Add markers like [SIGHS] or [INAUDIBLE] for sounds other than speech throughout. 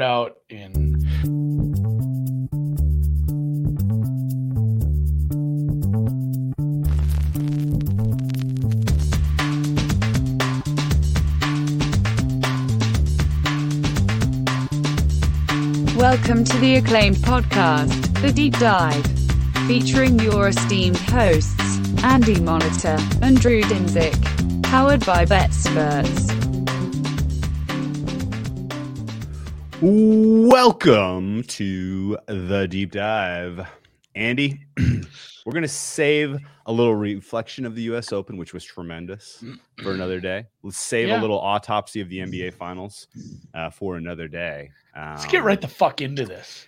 out in Welcome to the acclaimed podcast, The Deep Dive, featuring your esteemed hosts, Andy Molitor and Drew Dinsick, powered by BetSperts. Welcome to the deep dive. Andy, [CLEARS THROAT] we're going to save a little reflection of the US Open, which was tremendous, for another day. Let's save Yeah. a little autopsy of the NBA Finals uh, for another day. Um, let's get right the fuck into this.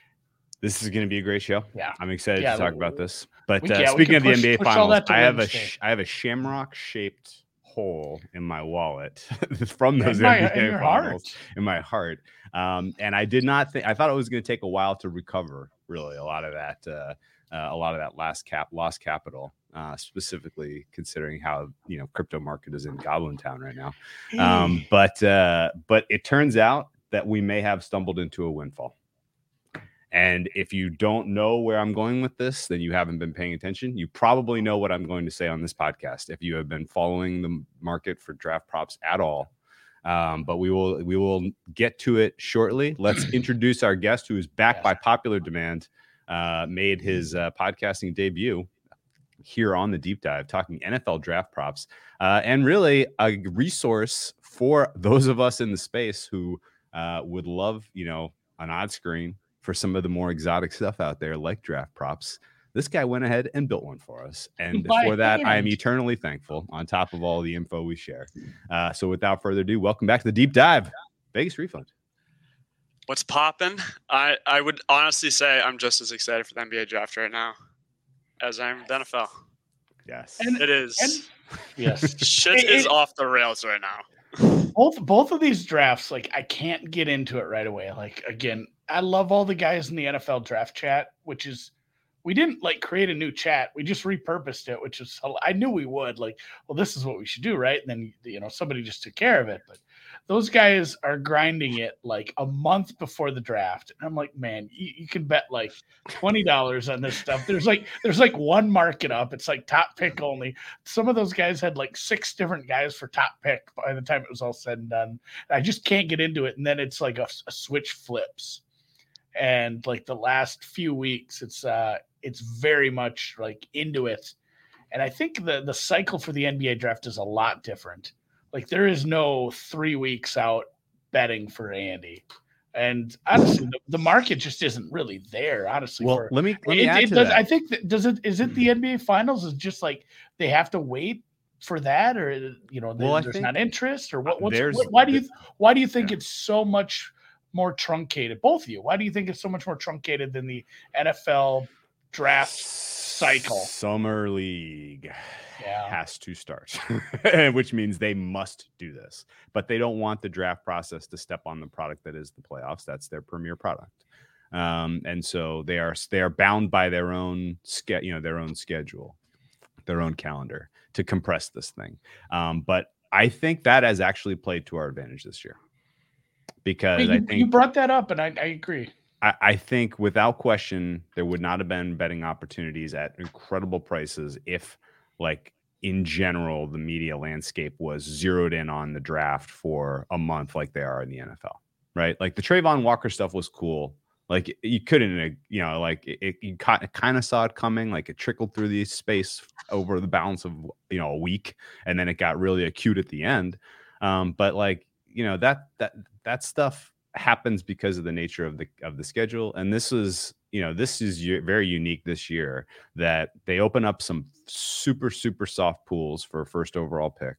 This is going to be a great show. Yeah. I'm excited Yeah, to talk we- about this. But uh, yeah, speaking of the NBA Finals, I have a sh- I have a shamrock shaped hole in my wallet [LAUGHS] from In those my- NBA in Finals heart. in my heart. Um, and I did not think I thought it was going to take a while to recover. Really, a lot of that, uh, uh, a lot of that last cap, lost capital, uh, specifically considering how you know crypto market is in Goblin Town right now. Um, but uh, but it turns out that we may have stumbled into a windfall. And if you don't know where I'm going with this, then you haven't been paying attention. You probably know what I'm going to say on this podcast if you have been following the market for draft props at all. Um, but we will we will get to it shortly. Let's [CLEARS THROAT] introduce our guest, who is back by popular demand, uh, made his uh, podcasting debut here on the deep dive, talking NFL draft props, uh, and really a resource for [LAUGHS] those of us in the space who uh, would love, you know, an odd screen for some of the more exotic stuff out there, like draft props. This guy went ahead and built one for us, [LAUGHS] and By for that, I am eternally thankful. On top of all the info we share, uh, so without further ado, welcome back to the deep dive, Vegas refund. What's popping? I I would honestly say I'm just as excited for the NBA draft right now as I am the NFL. Yes, And- It is. and- yes. [LAUGHS] Shit it- is it- off the rails right now. Both both of these drafts, like I can't get into it right away. Like again, I love all the guys in the NFL draft chat, which is we didn't like create a new chat. We just repurposed it, which is I knew we would. Like, well, this is what we should do, right? And then you know somebody just took care of it. But those guys are grinding it like a month before the draft, and I'm like, man, you, you can bet like twenty dollars on this stuff. There's like there's like one market up. It's like top pick only. Some of those guys had like six different guys for top pick by the time it was all said and done. I just can't get into it, and then it's like a, a switch flips, and like the last few weeks, it's uh it's very much like into it, and I think the the cycle for the NBA draft is a lot different. Like there is no three weeks out betting for Andy. And honestly, the, the market just isn't really there. Honestly, Well, for, let me let me it, add it to does, that. I think that does it is it the mm-hmm. NBA finals is just like they have to wait for that or you know Well, there's not interest or what what's, what- why do you why do you think Yeah. it's so much more truncated both of you why do you think it's so much more truncated than the NFL draft cycle Summer League Yeah. has to start, [LAUGHS] which means they must do this. But they don't want the draft process to step on the product that is the playoffs. That's their premier product, um, and so they are they are bound by their own ske- you know their own schedule, their own calendar to compress this thing. Um, but I think that has actually played to our advantage this year because I you, think you brought that up and I, I agree I, think without question there would not have been betting opportunities at incredible prices if like in general the media landscape was zeroed in on the draft for a month like they are in the NFL right? Like the Travon Walker stuff was cool. Like you couldn't uh, you know like it, it- you kind of saw it coming like it trickled through the space over the balance of you know a week and then it got really acute at the end. Um but like you know that that that stuff happens because of the nature of the of the schedule and this is you know this is very unique this year that they open up some super super soft pools for a first overall pick.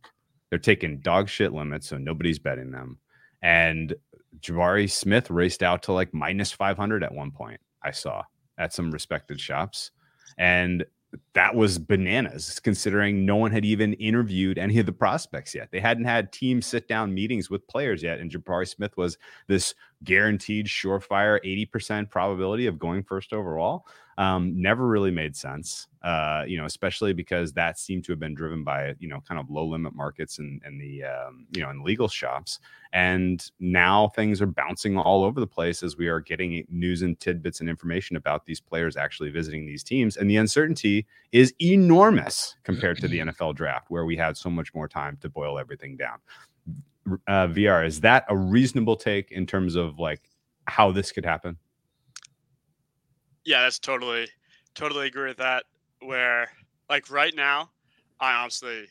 They're taking dog shit limits so nobody's betting them and Jabari Smith raced out to like minus 500 at one point I saw at some respected shops and that was bananas considering no one had even interviewed any of the prospects yet. They hadn't had team sit down meetings with players yet. And Jabari Smith was this guaranteed surefire 80% probability of going first overall um, never really made sense uh, you know especially because that seemed to have been driven by you know kind of low limit markets and, and the um, you know in legal shops. And now things are bouncing all over the place as we are getting news and tidbits and information about these players actually visiting these teams. And the uncertainty is enormous compared to the [CLEARS THROAT] nfl draft where we had so much more time to boil everything down uh, VR. Is that a reasonable take in terms of like how this could happen? Yeah, that's totally, totally agree with that. Where like right now, I honestly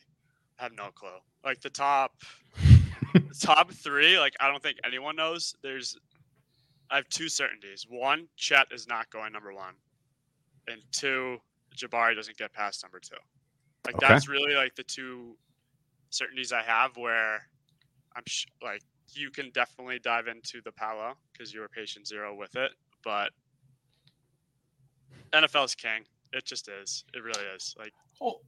have no clue. Like the top, [LAUGHS] the top three, like I don't think anyone knows. There's, I have two certainties. One, Chet is not going number one, and two, Jabari doesn't get past number two. Like Okay. that's really like the two certainties I have where I'm sh- like you can definitely dive into the Paolo because you were patient zero with it, but NFL's king. It just is. It really is. Like Well,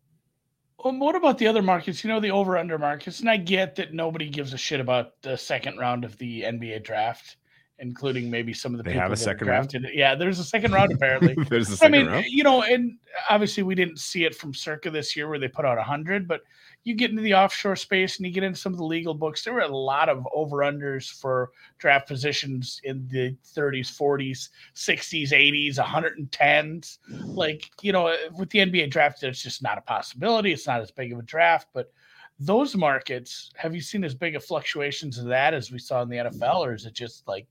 um, what about the other markets? You know, the over under markets. And I get that nobody gives a shit about the second round of the NBA draft, including maybe some of the They people have a second round? Yeah, there's a second round apparently. [LAUGHS] There's the I mean, round. you know, and obviously we didn't see it from Circa this year where they put out 100, but you get into the offshore space and you get into some of the legal books. There were a lot of over unders for draft positions in the 30s, 40s, 60s, 80s, 110s. Like, you know, with the NBA draft, it's just not a possibility. It's not as big of a draft, but those markets, have you seen as big of fluctuations of that as we saw in the NFL, or is it just like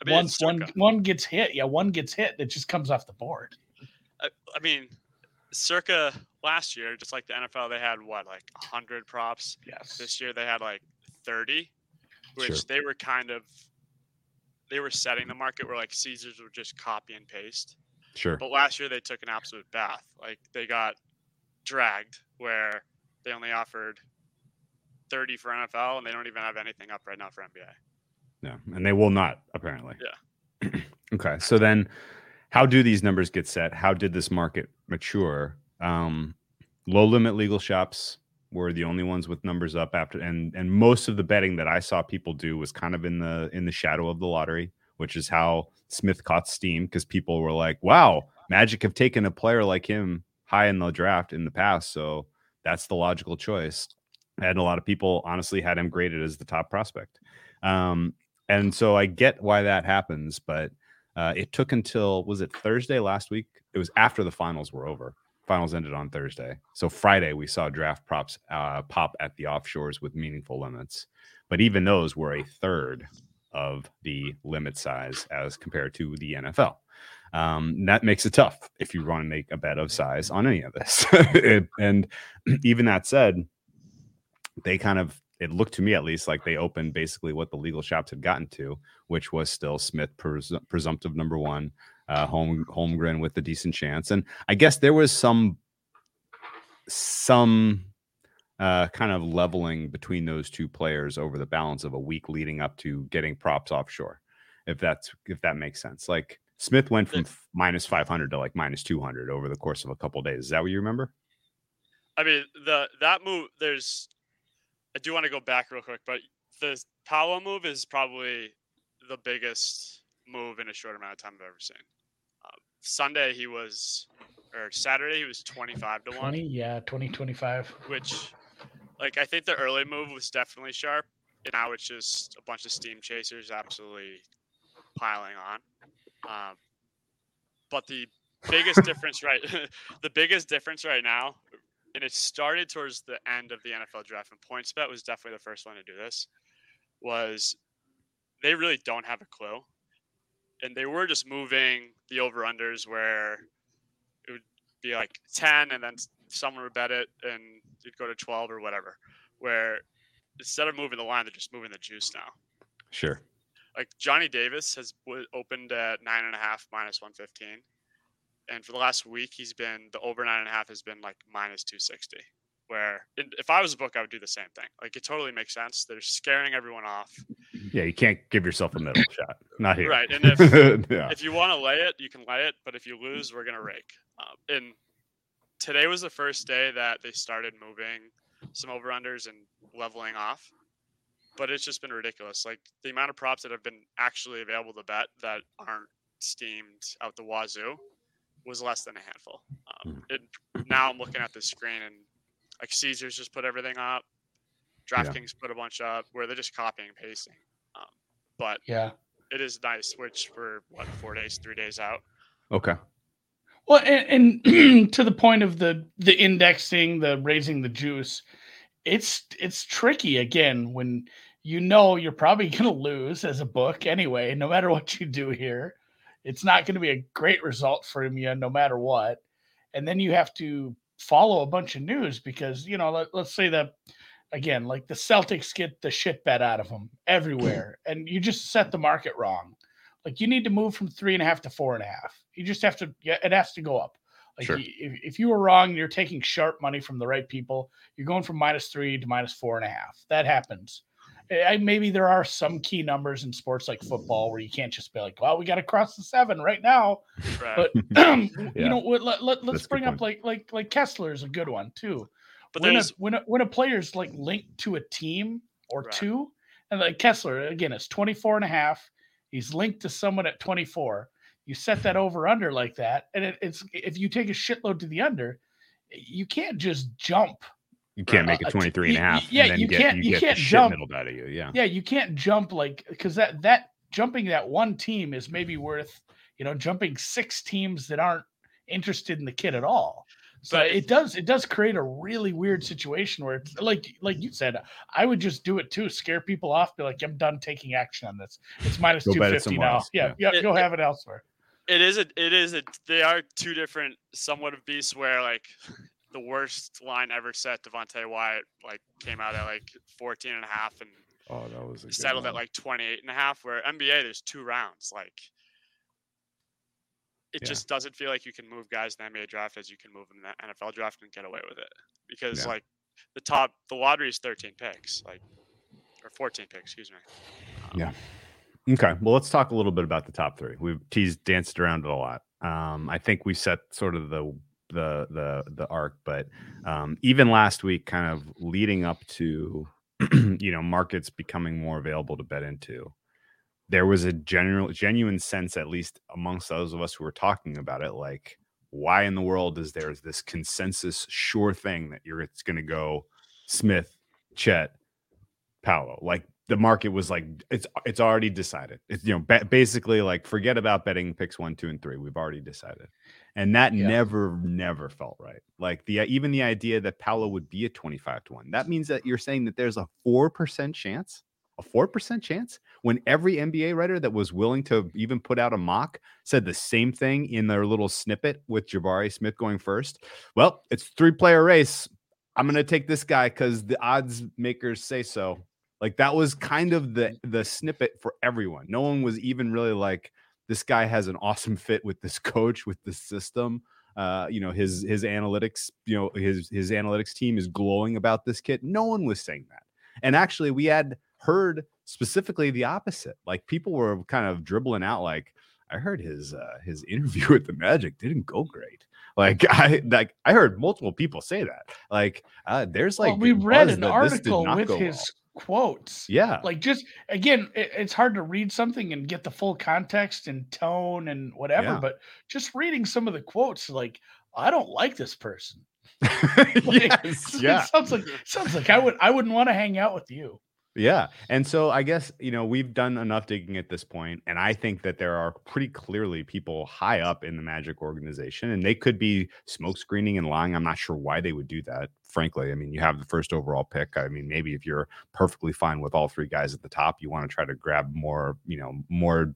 I mean, once one circa. one gets hit, yeah, one gets hit, it just comes off the board. I, I mean, circa last year, just like the NFL, they had what like 100 props. Yes. This year they had like 30, which Sure. they were kind of they were setting the market where like Caesars would just copy and paste. Sure. But last year they took an absolute bath. Like they got dragged where they only offered 30 for NFL and they don't even have anything up right now for NBA. No, and they will not apparently. Yeah. [CLEARS THROAT] okay, so then, how do these numbers get set? How did this market mature? Um, low limit legal shops were the only ones with numbers up after, and and most of the betting that I saw people do was kind of in the in the shadow of the lottery, which is how Smith caught steam because people were like, "Wow, Magic have taken a player like him high in the draft in the past, so that's the logical choice." And a lot of people honestly had him graded as the top prospect. Um, and so I get why that happens, but uh, it took until was it Thursday last week? It was after the finals were over. Finals ended on Thursday, so Friday we saw draft props uh, pop at the offshores with meaningful limits, but even those were a third of the limit size as compared to the NFL. Um, that makes it tough if you want to make a bet of size on any of this. [LAUGHS] It- and even that said, they kind of it looked to me at least like they opened basically what the legal shops had gotten to, which was still Smith pres- presumptive number one, uh, home Holmgren with a decent chance, and I guess there was some some uh, kind of leveling between those two players over the balance of a week leading up to getting props offshore, if that's if that makes sense. Like Smith went from f- minus five hundred to like minus two hundred over the course of a couple days. Is that what you remember? I mean, the that move there's I do want to go back real quick, but the Paolo move is probably the biggest move in a short amount of time I've ever seen. Uh, Sunday he was, or Saturday he was twenty five to 20, one, yeah, 2025. which, like, I think the early move was definitely sharp. And now it's just a bunch of steam chasers absolutely piling on. Um, but the biggest difference, right? [LAUGHS] the biggest difference right now, and it started towards the end of the NFL draft, and PointsBet was definitely the first one to do this. Was they really don't have a clue, and they were just moving the over unders where it would be like ten, and then someone would bet it, and it'd go to twelve or whatever. Where instead of moving the line, they're just moving the juice now Sure. like Johnny Davis has opened at nine and a half minus one fifteen, and for the last week he's been the over nine and a half has been like minus two sixty. Where if I was a book, I would do the same thing. Like it totally makes sense. They're scaring everyone off, Yeah, you can't give yourself a middle shot. Not here. right? And if [LAUGHS] yeah. if you want to lay it, you can lay it. But if you lose, we're gonna rake. Um, and today was the first day that they started moving some over unders and leveling off. but it's just been ridiculous. Like the amount of props that have been actually available to bet that aren't steamed out the wazoo was less than a handful. Um, Hmm. it, now I'm looking at the screen and like Caesars just put everything up, Yeah. DraftKings put a bunch up where they're just copying and pasting. Um, but Yeah. it is nice, which we're what four days, three days out. Okay. Well, and, and [CLEARS THROAT] to the point of the the indexing, the raising the juice, it's it's tricky again when you know you're probably [LAUGHS] going to lose as a book anyway, no matter what you do here. It's not going to be a great result from you no matter what. And then you have to follow a bunch of news because, you know, let, let's say that again, like the Celtics get the shit bet out of them everywhere, [CLEARS THROAT] and you just set the market wrong. Like you need to move from three and a half to four and a half. You just have to, yeah, it has to go up. Like Sure. if, if you were wrong, you're taking sharp money from the right people. You're going from minus three to minus four and a half. That happens. I, maybe there are some key numbers in sports like football where you can't just be like, well, we got to cross the seven right now. Right. But [CLEARS THROAT] [CLEARS THROAT] Yeah. you know, what, let, let, let's a bring up point. like like like Kessler is a good one too but when a, there's when a, when a player's like linked to a team or Right. two and like kessler again it's 24 and a half he's linked to someone at 24 you set that over under like that and it, it's if you take a shitload to the under you can't just jump You can't make it 23 and a y- y- half. yeah, and then you get, can't- You, you get can't the jump. middled out of you. Yeah. yeah you can't jump like because that that jumping that one team is maybe worth you know jumping six teams that aren't interested in the kid at all so But- it does it does create a really weird situation where it's like like you said i would just do it too scare people off be like i'm done taking action on this it's minus Go bet it 250 now else, yeah yeah. yeah, It- go have it elsewhere it is a it is a they are two different somewhat of beasts where like the worst line ever set Devonte Wyatt like came out at like 14 and a half and Oh, that was a settled at like 28 and a half where NBA there's two rounds like it Yeah. just doesn't feel like you can move guys in the NBA draft as you can move them in the NFL draft and get away with it because Yeah. like the top the lottery is 13 picks like or 14 picks excuse me Yeah. Okay. Well, let's talk a little bit about the top three. We've teased, danced around it a lot. Um, I think we set sort of the the the the arc, but um, even last week, kind of leading up to [CLEARS THROAT] you know markets becoming more available to bet into, there was a general genuine sense, at least amongst those of us who were talking about it, like why in the world is there this consensus sure thing that you're it's going to go Smith, Chet, Paolo. Like the market was like it's it's already decided. It's you know ba- basically like forget about betting picks one, two, and three. We've already decided, and that Yeah. never never felt right. Like the even the idea that Paolo would be a twenty five to one. That means that you're saying that there's a four percent chance, a four percent chance, when every NBA writer that was willing to even put out a mock said the same thing in their little snippet with Jabari Smith going first. Well, it's three player race. I'm gonna take this guy because the odds makers say so. Like that was kind of the the snippet for everyone. No one was even really like, this guy has an awesome fit with this [LAUGHS] coach, with this system. Uh, you know, his his analytics, you know, his his analytics team is glowing about this kid. No one was saying that. And actually, we had heard specifically the opposite. Like people were kind of dribbling out like, I heard his uh his [LAUGHS] interview with the Magic didn't go great. Like [LAUGHS] I like I heard multiple people say that. Like uh there's like well, we read an that this did article with his well. Quotes Yeah. like just again it, it's hard to read something and get the full context and tone and whatever Yeah. but just reading some of the quotes like i don't like this person [LAUGHS] [LAUGHS] Like, yes. it [LAUGHS] Yeah. sounds like sounds like i would i wouldn't want to hang out with you Yeah. And so I guess, you know, we've done enough digging at this point, And I think that there are pretty clearly people high up in the Magic organization, and they could be smoke screening and lying. I'm not sure why they would do that. Frankly, I mean, you have the first overall pick. I mean, maybe if you're perfectly fine with all three guys at the top, you want to try to grab more, you know, more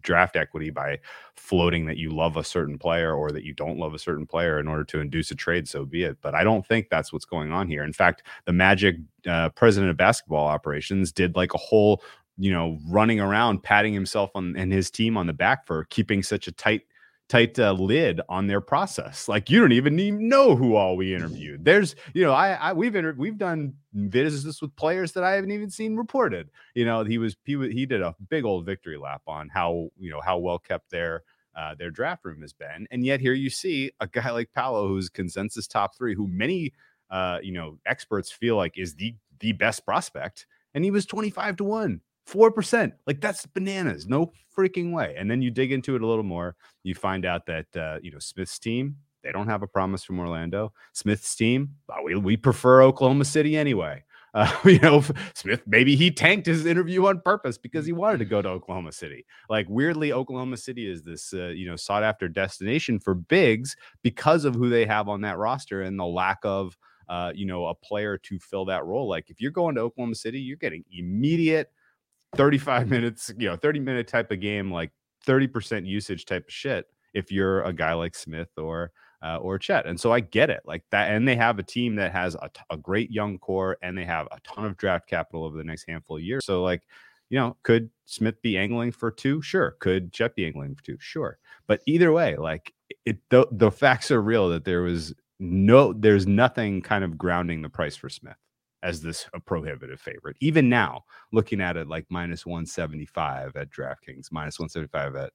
draft equity by floating that you love a certain player or that you don't love a certain player in order to induce a trade so be it. But i don't think that's what's going on here. In fact the magic uh, president of basketball operations did like a whole you know running around patting himself on and his team on the back for keeping such a tight tight uh, lid on their process. Like you don't even even know who all we interviewed. There's you know i, I we've inter- we've done business with players that i haven't even seen reported. You know he was he was he did a big old victory lap on how you know how well kept their uh, their draft room has been. And yet here you see a guy like Paolo who's consensus top three who many uh, you know experts feel like is the the best prospect. And he was 25 to 1. 4%. Like that's bananas. No freaking way. And then you dig into it a little more, you find out that uh, you know, Smith's team, they don't have a promise from Orlando. Smith's team, uh, we, we prefer Oklahoma City anyway. [LAUGHS] Uh, you know, Smith maybe he tanked his interview on purpose because he wanted to go to Oklahoma City. Like weirdly, Oklahoma City is this uh, you know sought after destination for bigs because of who they have on that roster and the lack of uh, you know a player to fill that role. Like if you're going to Oklahoma City, you're getting immediate 35 [LAUGHS] minutes, you know, 30 minute type of game, like 30% usage type of shit. If you're a guy like Smith or uh, or Chet, and so I get it like that. And they have a team that has a, t- a great young core, and they have a ton of draft capital over the next handful of years. So like, you know, could Smith be angling for two? Sure. Could Chet be angling for two? Sure. But either way, like it, the, the facts are real that there was no, there's nothing kind of grounding the price for Smith as this a prohibitive favorite. Even now, looking at it like minus 175 at DraftKings, minus 175 at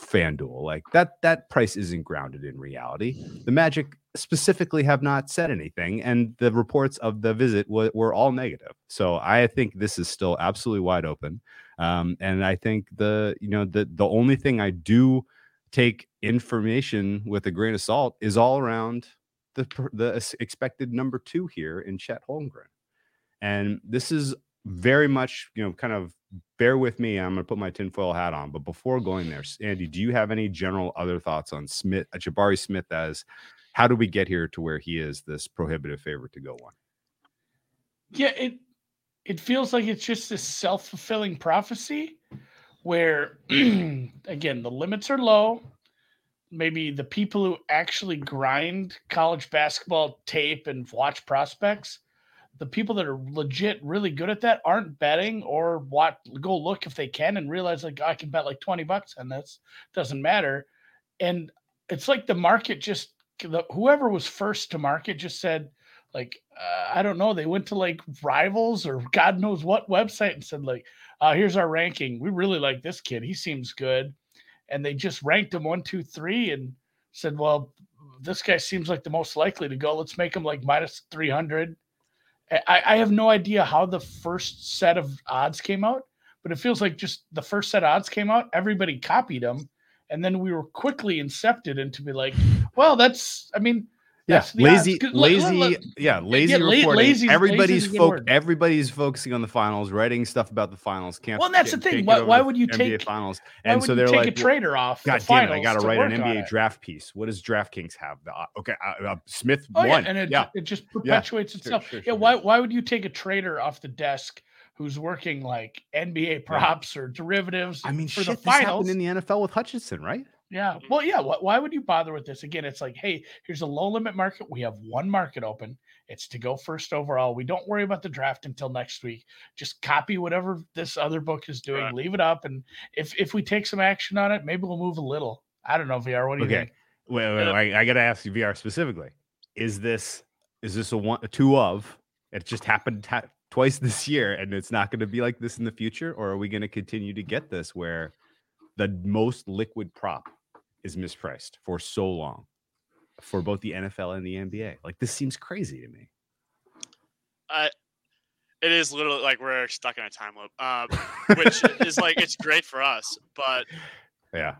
FanDuel, like that that price isn't grounded in reality. The Magic specifically have not said anything, and the reports of the visit w- were all negative. So I think this is still absolutely wide open. Um, and I think the you know the the only thing I do take information with a grain of salt is all around the the expected number two here in Chet Holmgren. And this is very much, you know, kind of bear with me. I'm going to put my tinfoil hat on. But before going there, Andy, do you have any general other thoughts on Smith, uh, Jabari Smith, as how do we get here to where he is this prohibitive favorite to go one? Yeah, it it feels like it's just this self fulfilling prophecy where, [CLEARS THROAT] again, the limits are low. Maybe the people who actually grind college basketball tape and watch prospects the people that are legit really good at that aren't betting or what go look if they can and realize like I can bet like 20 bucks on this. Doesn't matter. And it's like the market just the, whoever was first to market just said like uh, I don't know they went to like rivals or God knows what website and said like uh, here's our ranking. We really like this kid. He seems good. And they just ranked him one two three and said well this guy seems like the most likely to go. Let's make him like minus 300 I, I have no idea how the first set of odds came out, but it feels like just the first set of odds came out, everybody copied them, and then we were quickly incepted into be like, well, that's I mean, yeah, lazy, lazy, yeah, lazy yeah, reporting. Lazy, everybody's lazy everybody's focusing on the finals, writing stuff about the finals. Can't. Well, that's the thing. Why, why would you NBA take finals? And so they're take like, a trader off. God damn it! I got to write an NBA draft piece. What does DraftKings have? The, uh, okay, uh, uh, Smith oh, won, yeah, and it, yeah. it just perpetuates yeah. itself. Sure, sure, yeah, why why would you take a trader off the desk? Who's working like NBA props or derivatives? I mean, for shit, the finals in the NFL with Hutchinson, right? Yeah. Mm-hmm. Well, yeah. Why, why would you bother with this? Again, it's like, hey, here's a low limit market. We have one market open. It's to go first overall. We don't worry about the draft until next week. Just copy whatever this other book is doing, right. leave it up. And if if we take some action on it, maybe we'll move a little. I don't know, VR. What do you okay. think? Wait, wait, wait, I, got to ask you, VR specifically. Is this is this a one a two of? It just happened ta- twice [LAUGHS] this year, and it's not going to be like this in the future, or are we going to continue to get this where the most liquid prop is mispriced for so long for both the NFL and the NBA. Like this seems crazy to me. Uh, it is literally like we're stuck in a time loop, um, which [LAUGHS] is like it's great for us, but yeah,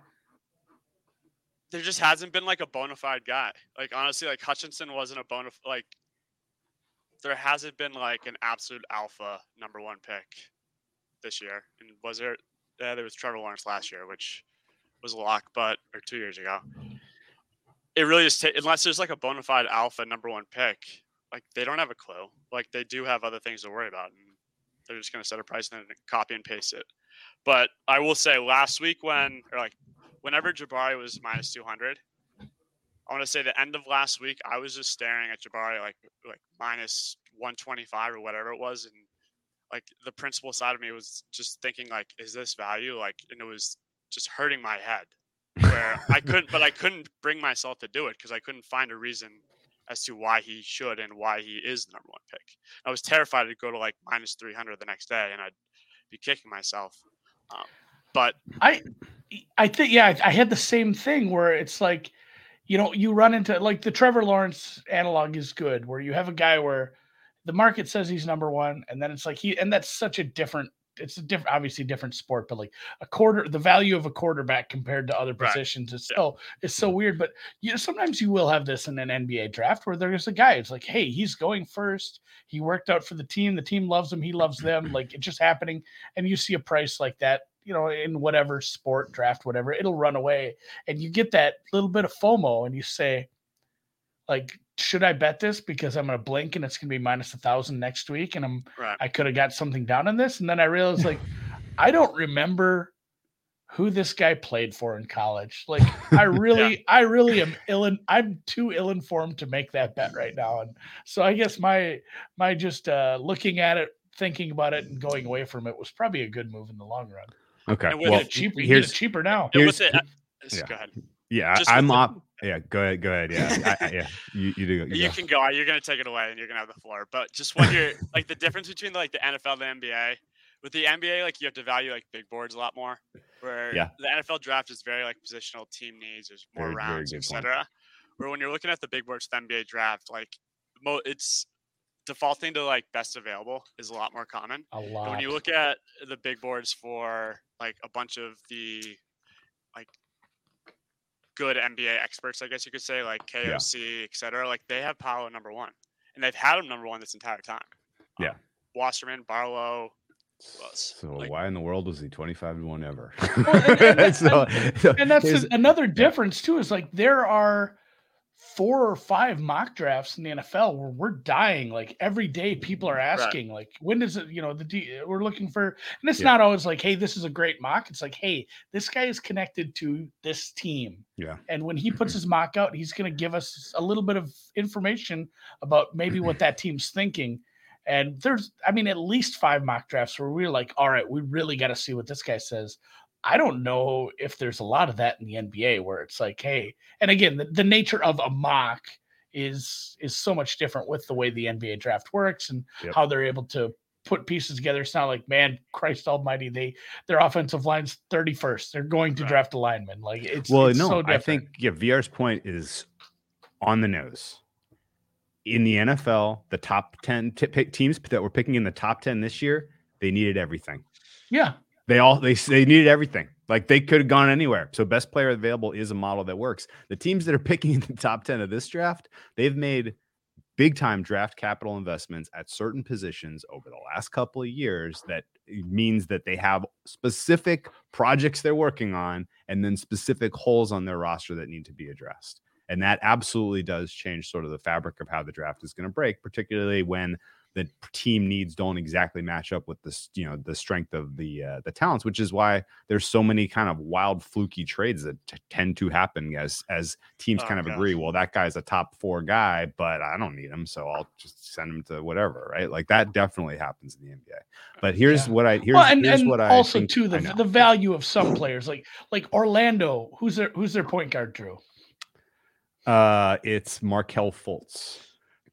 there just hasn't been like a bona fide guy. Like honestly, like Hutchinson wasn't a bona like there hasn't been like an absolute alpha number one pick this year. And was there? Yeah, there was Trevor Lawrence last year, which was a lock, but or two years ago. It really is t- unless there's like a bona fide alpha number one pick, like they don't have a clue. Like they do have other things to worry about, and they're just going to set a price and then copy and paste it. But I will say, last week when or like whenever Jabari was minus two hundred, I want to say the end of last week, I was just staring at Jabari like like minus one twenty five or whatever it was, and like the principal side of me was just thinking like, is this value? Like, and it was just hurting my head where [LAUGHS] I couldn't, but I couldn't bring myself to do it because I couldn't find a reason as to why he should and why he is the number one pick. I was terrified to go to like minus 300 the next day and I'd be kicking myself. Um, but I, I think, yeah, I had the same thing where it's like, you know, you run into like the Trevor Lawrence analog is good, where you have a guy where the market says he's number one, and then it's like he, and that's such a different. It's a different, obviously different sport, but like a quarter, the value of a quarterback compared to other Right. positions is Yeah. so it's so weird. But you know, sometimes you will have this in an NBA draft where there's a guy. It's like, hey, he's going first. He worked out for the team. The team loves him. He loves them. [CLEARS THROAT] Like it's just happening, and you see a price like that. You know, in whatever sport draft, whatever, it'll run away, and you get that little bit of FOMO, and you say, like, should I bet this because I'm gonna blink and it's gonna be minus a thousand next week, and I'm Right. I could have got something down on this, and then I realized [LAUGHS] like I don't remember who this guy played for in college. Like I [LAUGHS] really, I really am ill. In, I'm too ill informed to make that bet right now, and so I guess my my just uh, looking at it, thinking about it, and going away from it was probably a good move in the long run. Okay. And with Well, Get it cheaper, you get here's it cheaper now. And Here's- with it, uh, yeah. go ahead. Yeah. just I'm with the- [LAUGHS] Yeah. Go ahead. Go ahead. Yeah. I, I, yeah. You, you do. You You go. can go. You're gonna take it away, and you're gonna have the floor. But just when you're like the difference between like the NFL and the NBA. With the NBA, like you have to value like big boards a lot more. Where Yeah. the NFL draft is very like positional team needs. There's more Very, very rounds, good point. etc. Where when you're looking at the big boards, the NBA draft, like mo- it's defaulting to like best available is a lot more common. A But lot. when you look at the big boards for like a bunch of the like good NBA experts, I guess you could say, like KOC, et cetera, like they have Paolo number one, and they've had him number one this entire time. Yeah. Um, Wasserman, Barlow, So like- why in the world was he 25 to 1 ever? and- and- So- [LAUGHS] so and that's here's- an- another difference too. Is like there are four or five mock drafts in the NFL where we're dying. Like every day, people are asking, like, when does it? You know, the D, we're looking for, and it's Yeah. not always like, hey, this is a great mock. It's like, hey, this guy is connected to this team. Yeah. And when he puts [CLEARS THROAT] his mock out, he's going to give us a little bit of information about maybe what that team's thinking. And there's, I mean, at least five mock drafts where we're like, all right, we really got to see what this guy says. I don't know if there's a lot of that in the NBA where it's like, hey, and again, the, the nature of a mock is is so much different with the way the NBA draft works and Yep. how they're able to put pieces together. It's not like, man, Christ Almighty, they their offensive line's 31st. They're going to Right. draft a lineman. Like it's well, it's no, so I think yeah, VR's point is on the nose. In the NFL, the top 10 t- teams that were picking in the top 10 this year, they needed everything. yeah. They all they they needed everything. Like they could have gone anywhere. So best player available is a model that works. The teams that are [LAUGHS] picking in the top 10 of this draft, they've made big time draft capital investments at certain positions over the last couple of years that means that they have specific projects they're working on and then specific holes on their roster that need to be addressed. And that absolutely does change sort of the fabric of how the draft is going to break, particularly when the team needs don't exactly match up with this, you know, the strength of the uh, the talents, which is why there's so many kind of wild fluky trades that t- tend to happen as as teams Oh, kind of gosh. agree. Well, that guy's a top four guy, but I don't need him, so I'll just send him to whatever, right? Like that definitely happens in the NBA. But here's Yeah. what I here's, well, and, here's and what I also too the the value of some players like like Orlando, who's their who's their point guard, Drew? Uh, it's Markelle Fultz.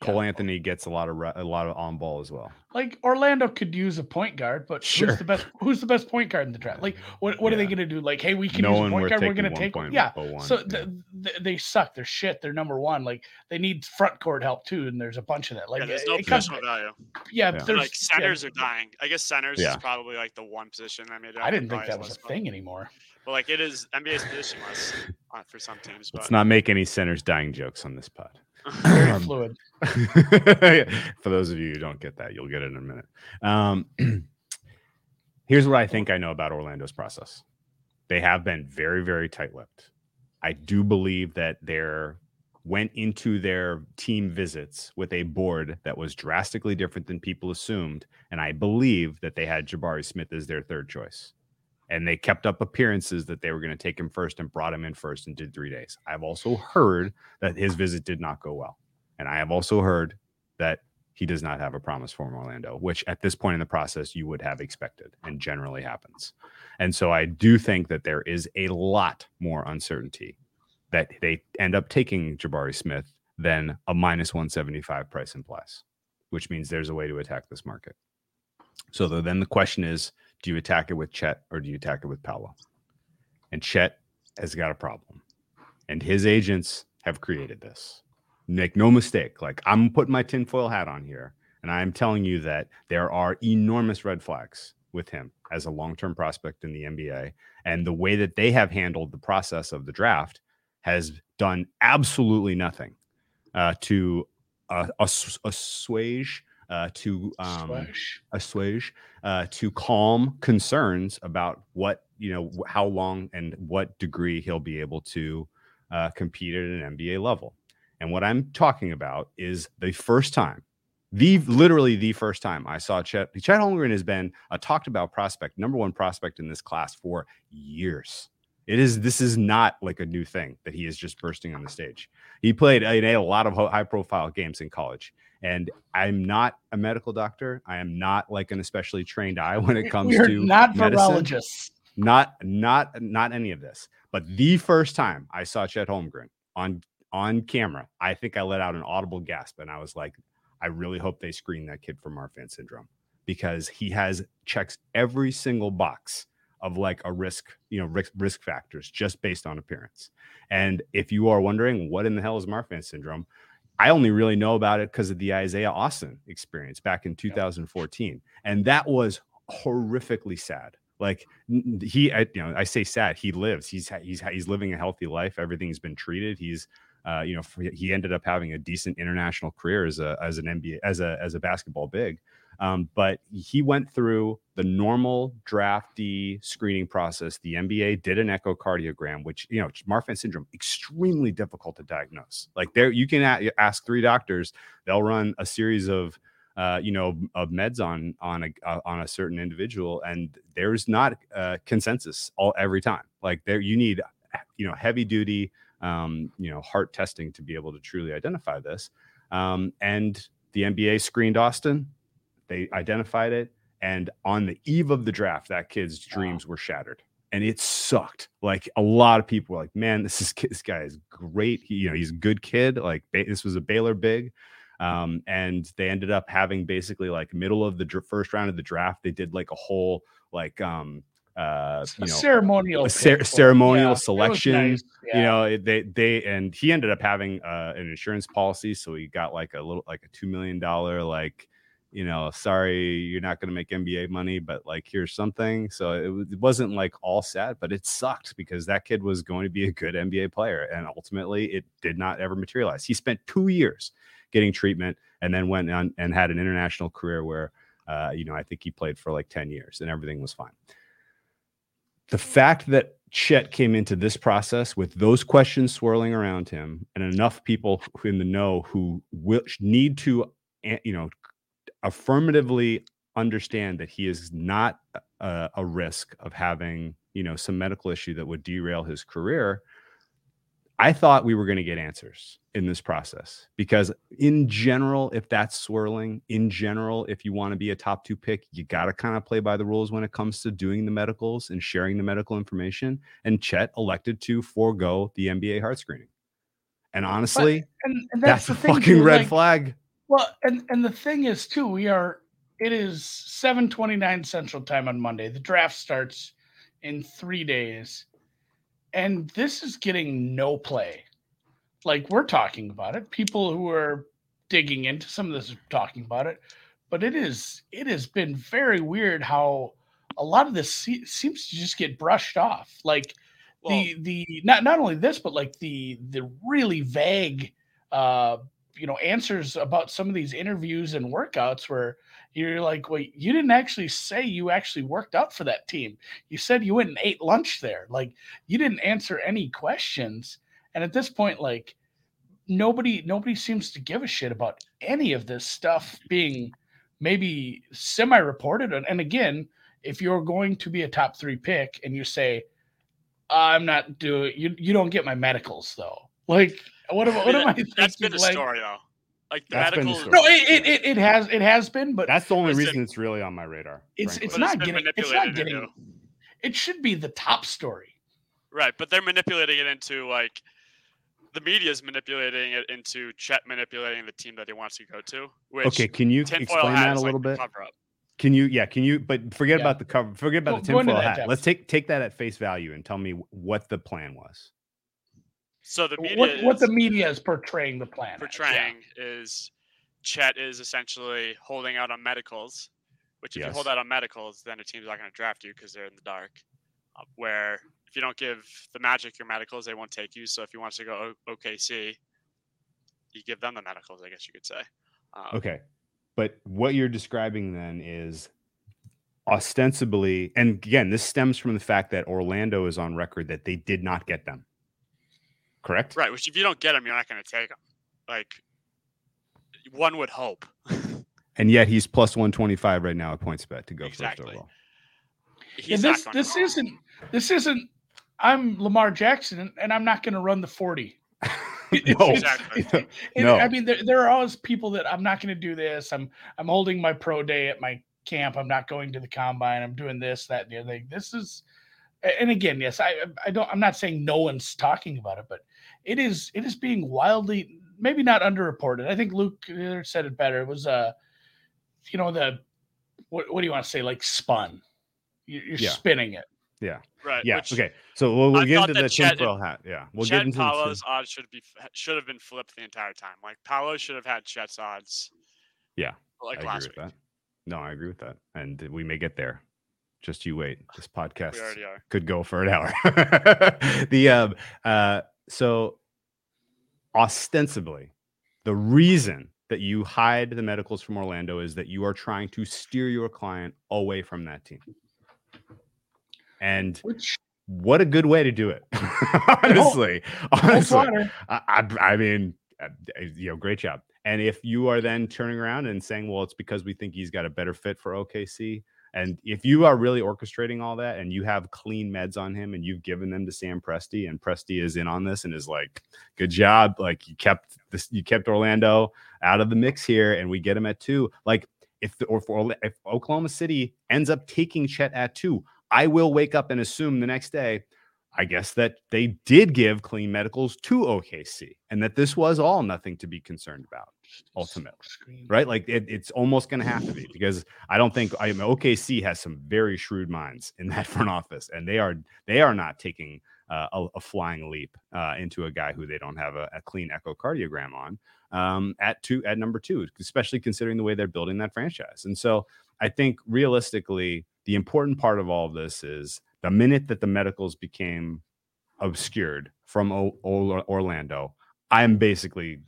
Cole Yeah. Anthony gets a lot of re- a lot of on ball as well. Like Orlando could use a point guard, but Sure. who's the best? Who's the best point guard in the draft? Like, what, what are they going to do? Like, hey, we can No use a one point worth guard. We're going to take. 1.01, Yeah. yeah. So th- th- they suck. They're shit. They're number one. Like they need front court help too, and there's a bunch of that. Like yeah, there's no it comes- positional value. yeah, Yeah. there's like yeah, centers are dying. I guess centers Yeah. is probably like the one position that made it. I didn't think that was a list, but- thing anymore. But like it is NBA's positionless uh, for some teams. But. Let's not make any centers dying jokes on this pod. Very Um, fluid. [LAUGHS] For those of you who don't get that, you'll get it in a minute. Um, [CLEARS THROAT] here's what I think I know about Orlando's process. They have been very, very tight-lipped. I do believe that they're went into their team visits with a board that was drastically different than people assumed, and I believe that they had Jabari Smith as their third choice. And they kept up appearances that they were going to take him first and brought him in first and did three days. I've also heard that his visit did not go well. And I have also heard that he does not have a promise for Orlando, which at this point in the process you would have expected and generally happens. And so I do think that there is a lot more uncertainty that they end up taking Jabari Smith than a minus 175 price implies, which means there's a way to attack this market. So the, then the question is do you attack it with Chet or do you attack it with Paolo? And Chet has got a problem. And his agents have created this. Make no mistake. Like I'm putting my tinfoil hat on here. And I'm telling you that there are enormous red flags with him as a long term prospect in the NBA. And the way that they have handled the process of the draft has done absolutely nothing uh, to uh, assuage. Uh, to um, assuage, uh, to calm concerns about what you know, how long and what degree he'll be able to uh, compete at an NBA level. And what I'm talking about is the first time the literally the first time I saw Chet. Chet Holmgren has been a talked about prospect, number one prospect in this class for years. It is this is not like a new thing that he is just bursting on the stage. He played uh, in a lot of high profile games in college. And I'm not a medical doctor. I am not like an especially trained eye when it comes We're to not medicine. virologists. Not not not any of this. But the first time I saw Chet Holmgren on on camera, I think I let out an audible gasp and I was like, I really hope they screen that kid for Marfan syndrome because he has checks every single box of like a risk, you know, risk, risk factors just based on appearance. And if you are wondering what in the hell is Marfan syndrome, I only really know about it because of the Isaiah Austin experience back in 2014. And that was horrifically sad. Like he, I, you know, I say sad. He lives. He's he's he's living a healthy life. Everything's been treated. He's uh, you know, he ended up having a decent international career as a as an NBA as a as a basketball big. Um, but he went through the normal drafty screening process. The NBA did an echocardiogram, which you know, Marfan syndrome extremely difficult to diagnose. Like there, you can ask three doctors; they'll run a series of uh, you know of meds on on a uh, on a certain individual, and there's not a consensus all every time. Like there, you need you know heavy duty um, you know, heart testing to be able to truly identify this. Um, and the NBA screened Austin. They identified it. And on the eve of the draft, that kid's dreams wow. were shattered. And it sucked. Like a lot of people were like, man, this is [LAUGHS] this guy is great. He, you know, he's a good kid. Like this was a Baylor big. Um, and they ended up having basically like middle of the dr- first round of the draft, they did like a whole like um uh, you know, ceremonial cer- ceremonial yeah, selection. Nice. Yeah. You know, they they and he ended up having uh, an insurance policy, so he got like a little like a two million dollar like you know, sorry, you're not going to make NBA money, but like here's something. So it, it wasn't like all sad, but it sucked because that kid was going to be a good NBA player, and ultimately it did not ever materialize. He spent two years getting treatment, and then went on and had an international career where, uh, you know, I think he played for like ten years, and everything was fine the fact that Chet came into this process with those questions swirling around him and enough people in the know who will need to, you know, affirmatively understand that he is not a, a risk of having, you know, some medical issue that would derail his career I thought we were going to get answers in this process because, in general, if that's swirling, in general, if you want to be a top two pick, you got to kind of play by the rules when it comes to doing the medicals and sharing the medical information. And Chet elected to forego the NBA heart screening. And honestly, but, and, that's, that's a fucking red like, flag. Well, and and the thing is too, we are. It is seven twenty nine Central Time on Monday. The draft starts in three days and this is getting no play. Like we're talking about it, people who are digging into some of this are talking about it, but it is it has been very weird how a lot of this se- seems to just get brushed off. Like well, the the not not only this, but like the the really vague uh you know answers about some of these interviews and workouts where you're like, well, you didn't actually say you actually worked out for that team. You said you went and ate lunch there. Like you didn't answer any questions. And at this point, like nobody nobody seems to give a shit about any of this stuff being maybe semi-reported. And again, if you're going to be a top three pick and you say, I'm not doing you you don't get my medicals though. Like what am, what am I thinking? That's been the like, story though. Like the That's medical. no, it, it, it has it has been, but that's the only reason it's really on my radar. It's frankly. it's not it's getting it's not getting. Into. It should be the top story. Right, but they're manipulating it into like the media is manipulating it into Chet manipulating the team that he wants to go to. okay, can you explain that a little like bit? Can you, yeah, can you, but forget yeah. about the cover, forget about the tinfoil hat. Let's take take that at face value and tell me what the plan was. So the media what, is, the media is portraying the plan. Portraying yeah. is Chet is essentially holding out on medicals, which if you hold out on medicals, then a team's not going to draft you because they're in the dark. Uh, where if you don't give the Magic your medicals, they won't take you. So if you want to go o- OKC, you give them the medicals, I guess you could say. Um, Okay. But what you're describing then is ostensibly, and again, this stems from the fact that Orlando is on record that they did not get them. Correct? Right. Which if you don't get them, you're not going to take them. Like one would hope. [LAUGHS] And yet he's plus 125 right now at PointsBet to go first overall. He's Yeah, not this going this isn't this isn't. I'm Lamar Jackson, and I'm not going to run the forty. [LAUGHS] no. Exactly. And No. I mean, there, there are always people that I'm not going to do this. I'm I'm holding my pro day at my camp. I'm not going to the combine. I'm doing this, that, and the other thing. This is, and again, yes, I I don't. I'm not saying no one's talking about it, but it is it is being wildly maybe not underreported. I think Luke uh, said it better. It was uh, you know the what what do you want to say like spun. You- You're Yeah. spinning it. Yeah. Right. Yeah. which okay. So we'll, we'll get into the Chet- tinfoil hat. Yeah. We'll Chet get and into the tin- Paolo's odds should be should have been flipped the entire time. Like Paolo should have had Chet's odds. Yeah, Like I agree last with week. that. No, I agree with that. And we may get there. Just you wait. This podcast We already are. could go for an hour. [LAUGHS] the um uh so ostensibly the reason that you hide the medicals from Orlando is that you are trying to steer your client away from that team. And Which what a good way to do it. [LAUGHS] honestly, [LAUGHS] honestly. I, I, I mean, uh, you know, great job. And if you are then turning around and saying, well, it's because we think he's got a better fit for OKC. And if you are really orchestrating all that and you have clean meds on him and you've given them to Sam Presti and Presti is in on this and is like, good job. Like you kept this, you kept Orlando out of the mix here and we get him at two. Like if the, or if Oklahoma City ends up taking Chet at two, I will wake up and assume the next day, I guess that they did give clean medicals to OKC and that this was all nothing to be concerned about ultimately, right? Like it, it's almost going to have to be [LAUGHS] because I don't think I mean, OKC has some very shrewd minds in that [LAUGHS] front office, and they are they are not taking uh, a, a flying leap uh, into a guy who they don't have a, a clean echocardiogram on um, at two at number two, especially considering the way they're building that franchise. And so I think realistically, the important part of all of this is the minute that the medicals became obscured from o- o- Orlando, I'm basically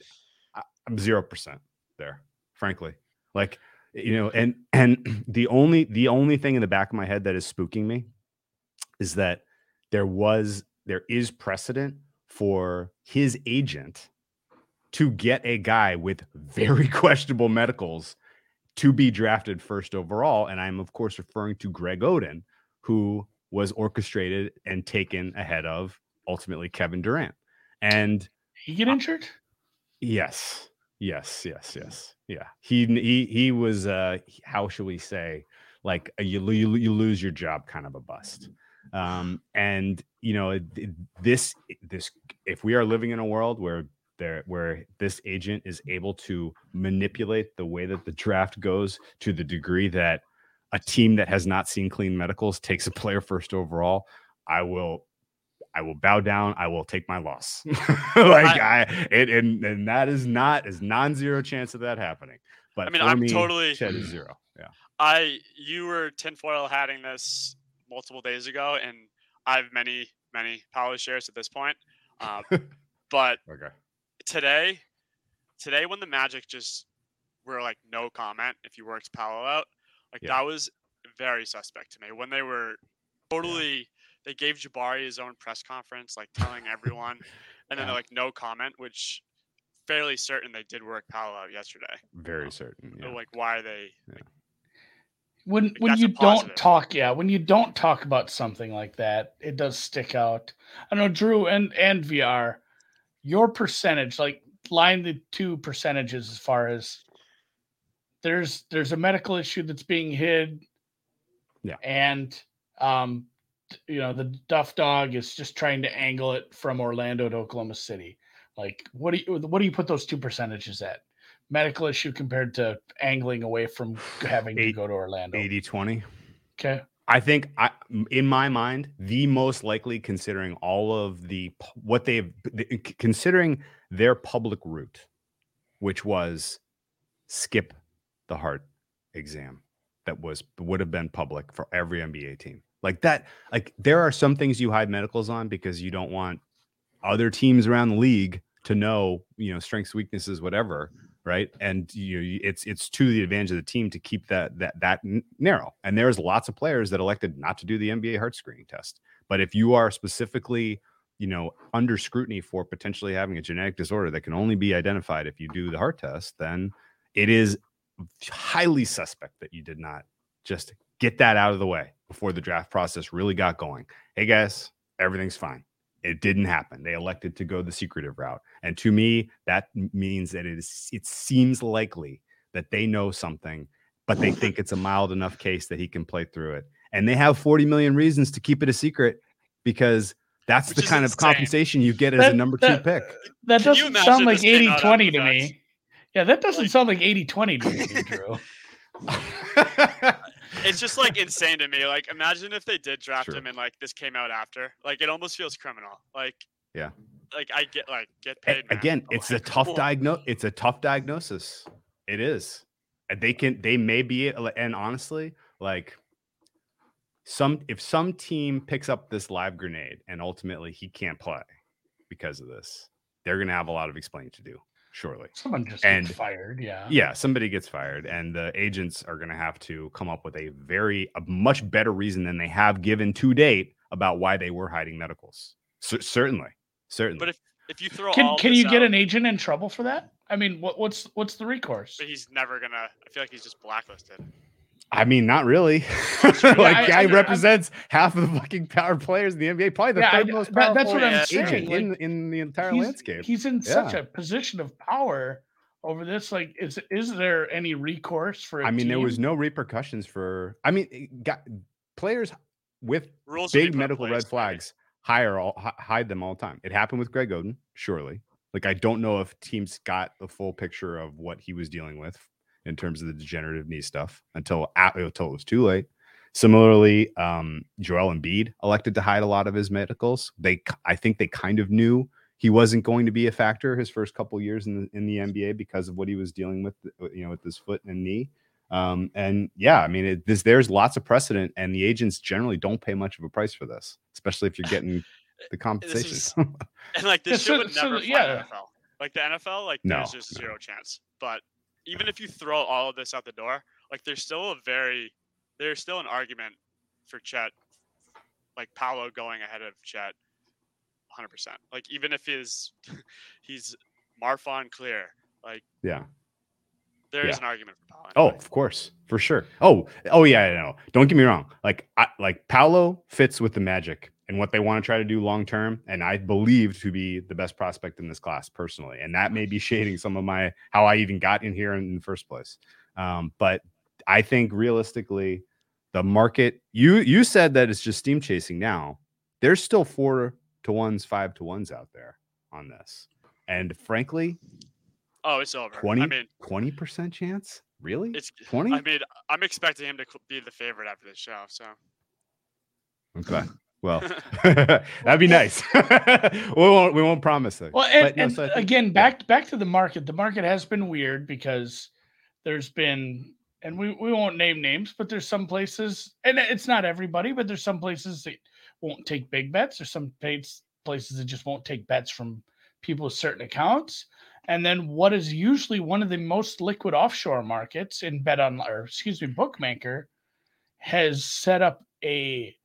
I'm zero percent there, frankly. Like you know, and and [CLEARS THROAT] the only the only thing in the back of my head that is spooking me is that there was there is precedent for his agent to get a guy with very [LAUGHS] questionable medicals to be drafted first overall. And I'm, of course, referring to Greg Oden, who was orchestrated and taken ahead of ultimately Kevin Durant. And He get injured? yes, yes, yes, yes. Yeah. He, he, he was, uh, how shall we say, like a, you, you, you lose your job kind of a bust. Um, and, you know, this, this, if we are living in a world where there where this agent is able to manipulate the way that the draft goes to the degree that a team that has not seen clean medicals takes a player first overall, I will I will bow down. I will take my loss. [LAUGHS] like I, it, and and that is not is non-zero chance of that happening. But I mean, I'm me, totally- Chet is zero. Yeah. I you were tinfoil hatting this multiple days ago, and I have many many power shares at this point. Um, [LAUGHS] but Okay. today, today when the Magic just were like no comment if you worked Paolo out, like Yeah. that was very suspect to me. When they were totally, they gave Jabari his own press conference, like telling everyone, and then Yeah. they're like no comment, which fairly certain they did work Paolo out yesterday. Very certain. So, Yeah. Like why are they? when Like, when that's a you don't talk yeah when you don't talk about something like that it does stick out i know drew and and vr your percentage like line the two percentages as far as there's there's a medical issue that's being hid Yeah. and um you know the duff dog is just trying to angle it from orlando to oklahoma city like what do you what do you put those two percentages at medical issue compared to angling away from [SIGHS] having to go to orlando 80 20. Okay. I think I, in my mind, the most likely, considering all of the what they've the- considering their public route, which was skip the heart exam that was would have been public for every NBA team. Like that, like there are some things you hide medicals on because you don't want other teams around the league to know, you know, strengths, weaknesses, whatever, right? And you, it's it's to the advantage of the team to keep that that that narrow. And there's lots of players that elected not to do the NBA heart screening test. But if you are specifically, you know, under scrutiny for potentially having a genetic disorder that can only be identified if you do the heart test, then it is highly suspect that you did not just get that out of the way before the draft process really got going. Hey guys, everything's fine. It didn't happen. They elected to go the secretive route. And to me, that means that it is it seems likely that they know something, but they think it's a mild enough case that he can play through it. And they have 40 million reasons to keep it a secret because that's Which the is kind of compensation you get as a That- number two pick. That doesn't sound like this came 80 out 20 after to that? me. Yeah, that doesn't sound like 80 20 to me, [LAUGHS] Drew. [LAUGHS] It's just like insane to me. Like, imagine if they did draft Sure. him and like this came out after. Like, it almost feels criminal. Like, Yeah. like I get like get paid. man. again [LAUGHS] it's a tough diagnose it's a tough diagnosis it is and they can they may be uh, and honestly like some if some team picks up this live grenade and ultimately he can't play because of this they're going to have a lot of explaining to do surely Someone just And- gets fired. Yeah. yeah somebody gets fired and the agents are going to have to come up with a very a much better reason than they have given to date about why they were hiding medicals Cer- certainly certainly But if if you throw Can all can this you get an agent in trouble for that? I mean, what, what's what's the recourse? but he's never gonna. I feel like he's just blacklisted. I mean, not really. [LAUGHS] like, I- guy I- represents half of the fucking power players in the NBA, probably the Yeah, I- third most powerful that's what I'm agent saying, in, like, in the entire he's, landscape. He's in such a position of power over this. Like, is is there any recourse for? I I mean, there was no repercussions for. I mean, got, players with Rules. big medical red maybe. flags hire all hide them all the time. It happened with Greg Oden, surely. Like, I don't know if teams got the full picture of what he was dealing with in terms of the degenerative knee stuff until until it was too late. Similarly, um, Joel Embiid elected to hide a lot of his medicals. They, k- I think, they kind of knew he wasn't going to be a factor his first couple years in the in the NBA because of what he was dealing with, uh, you know, with his foot and knee. Um, and yeah, I mean, it, this, there's lots of precedent, and the agents generally don't pay much of a price for this, especially if you're [LAUGHS] getting the compensation. is- [LAUGHS] And like this Yeah, shit so- would so, never fly yeah. the NFL. Like the NFL, like No, there's just no. zero chance. But even if you throw all of this out the door, like there's still a very there's still an argument for Chet, like Paolo going ahead of Chet, 100. percent Like even if his he's [LAUGHS] Marfan clear, like yeah. there is Yeah. an argument for Paolo. Oh, of course, for sure. Oh, oh yeah, I know. Don't get me wrong. Like, I, like Paolo fits with the Magic and what they want to try to do long term, and I believe to be the best prospect in this class personally. And that may be shading some of my how I even got in here in the first place. Um, but I think realistically, the market. You you said that it's just steam chasing now. There's still four to ones, five to ones out there on this, and frankly, Oh, it's over. 20 I mean, twenty percent chance. Really? it's 20? I mean, I'm expecting him to be the favorite after this show. So Okay. Well, [LAUGHS] [LAUGHS] that'd be nice. [LAUGHS] we won't we won't promise it. Well, and, no, and so think- again, back back to the market. The market has been weird because there's been, and we, we won't name names, but there's some places, and it's not everybody, but there's some places that won't take big bets. There's some place- places that just won't take bets from people with certain accounts. And then what is usually one of the most liquid offshore markets in bet on, or excuse me, bookmaker has set up a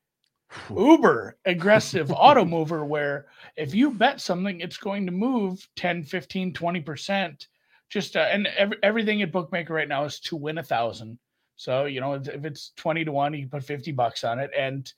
uber aggressive [LAUGHS] auto mover where if you bet something it's going to move 10 15 20% just uh, and every, everything at bookmaker right now is to win a thousand so you know if, if it's 20 to 1 you can put 50 bucks on it and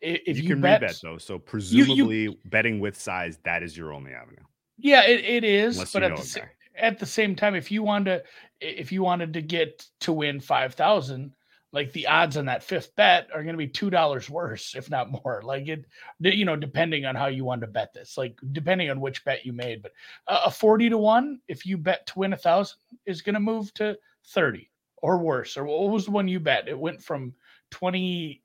if you, you, can bet, rebet though. So presumably betting with size, that is your only avenue. yeah it, it is Unless but at the, at the same time if you wanted to if you wanted to get to win 5000 like the odds on that fifth bet are going to be two dollars worse if not more. Like it you know depending on how you want to bet this like depending on which bet you made but a 40 to 1 if you bet to win a thousand is going to move to 30 or worse or what was the one you bet? It went from 20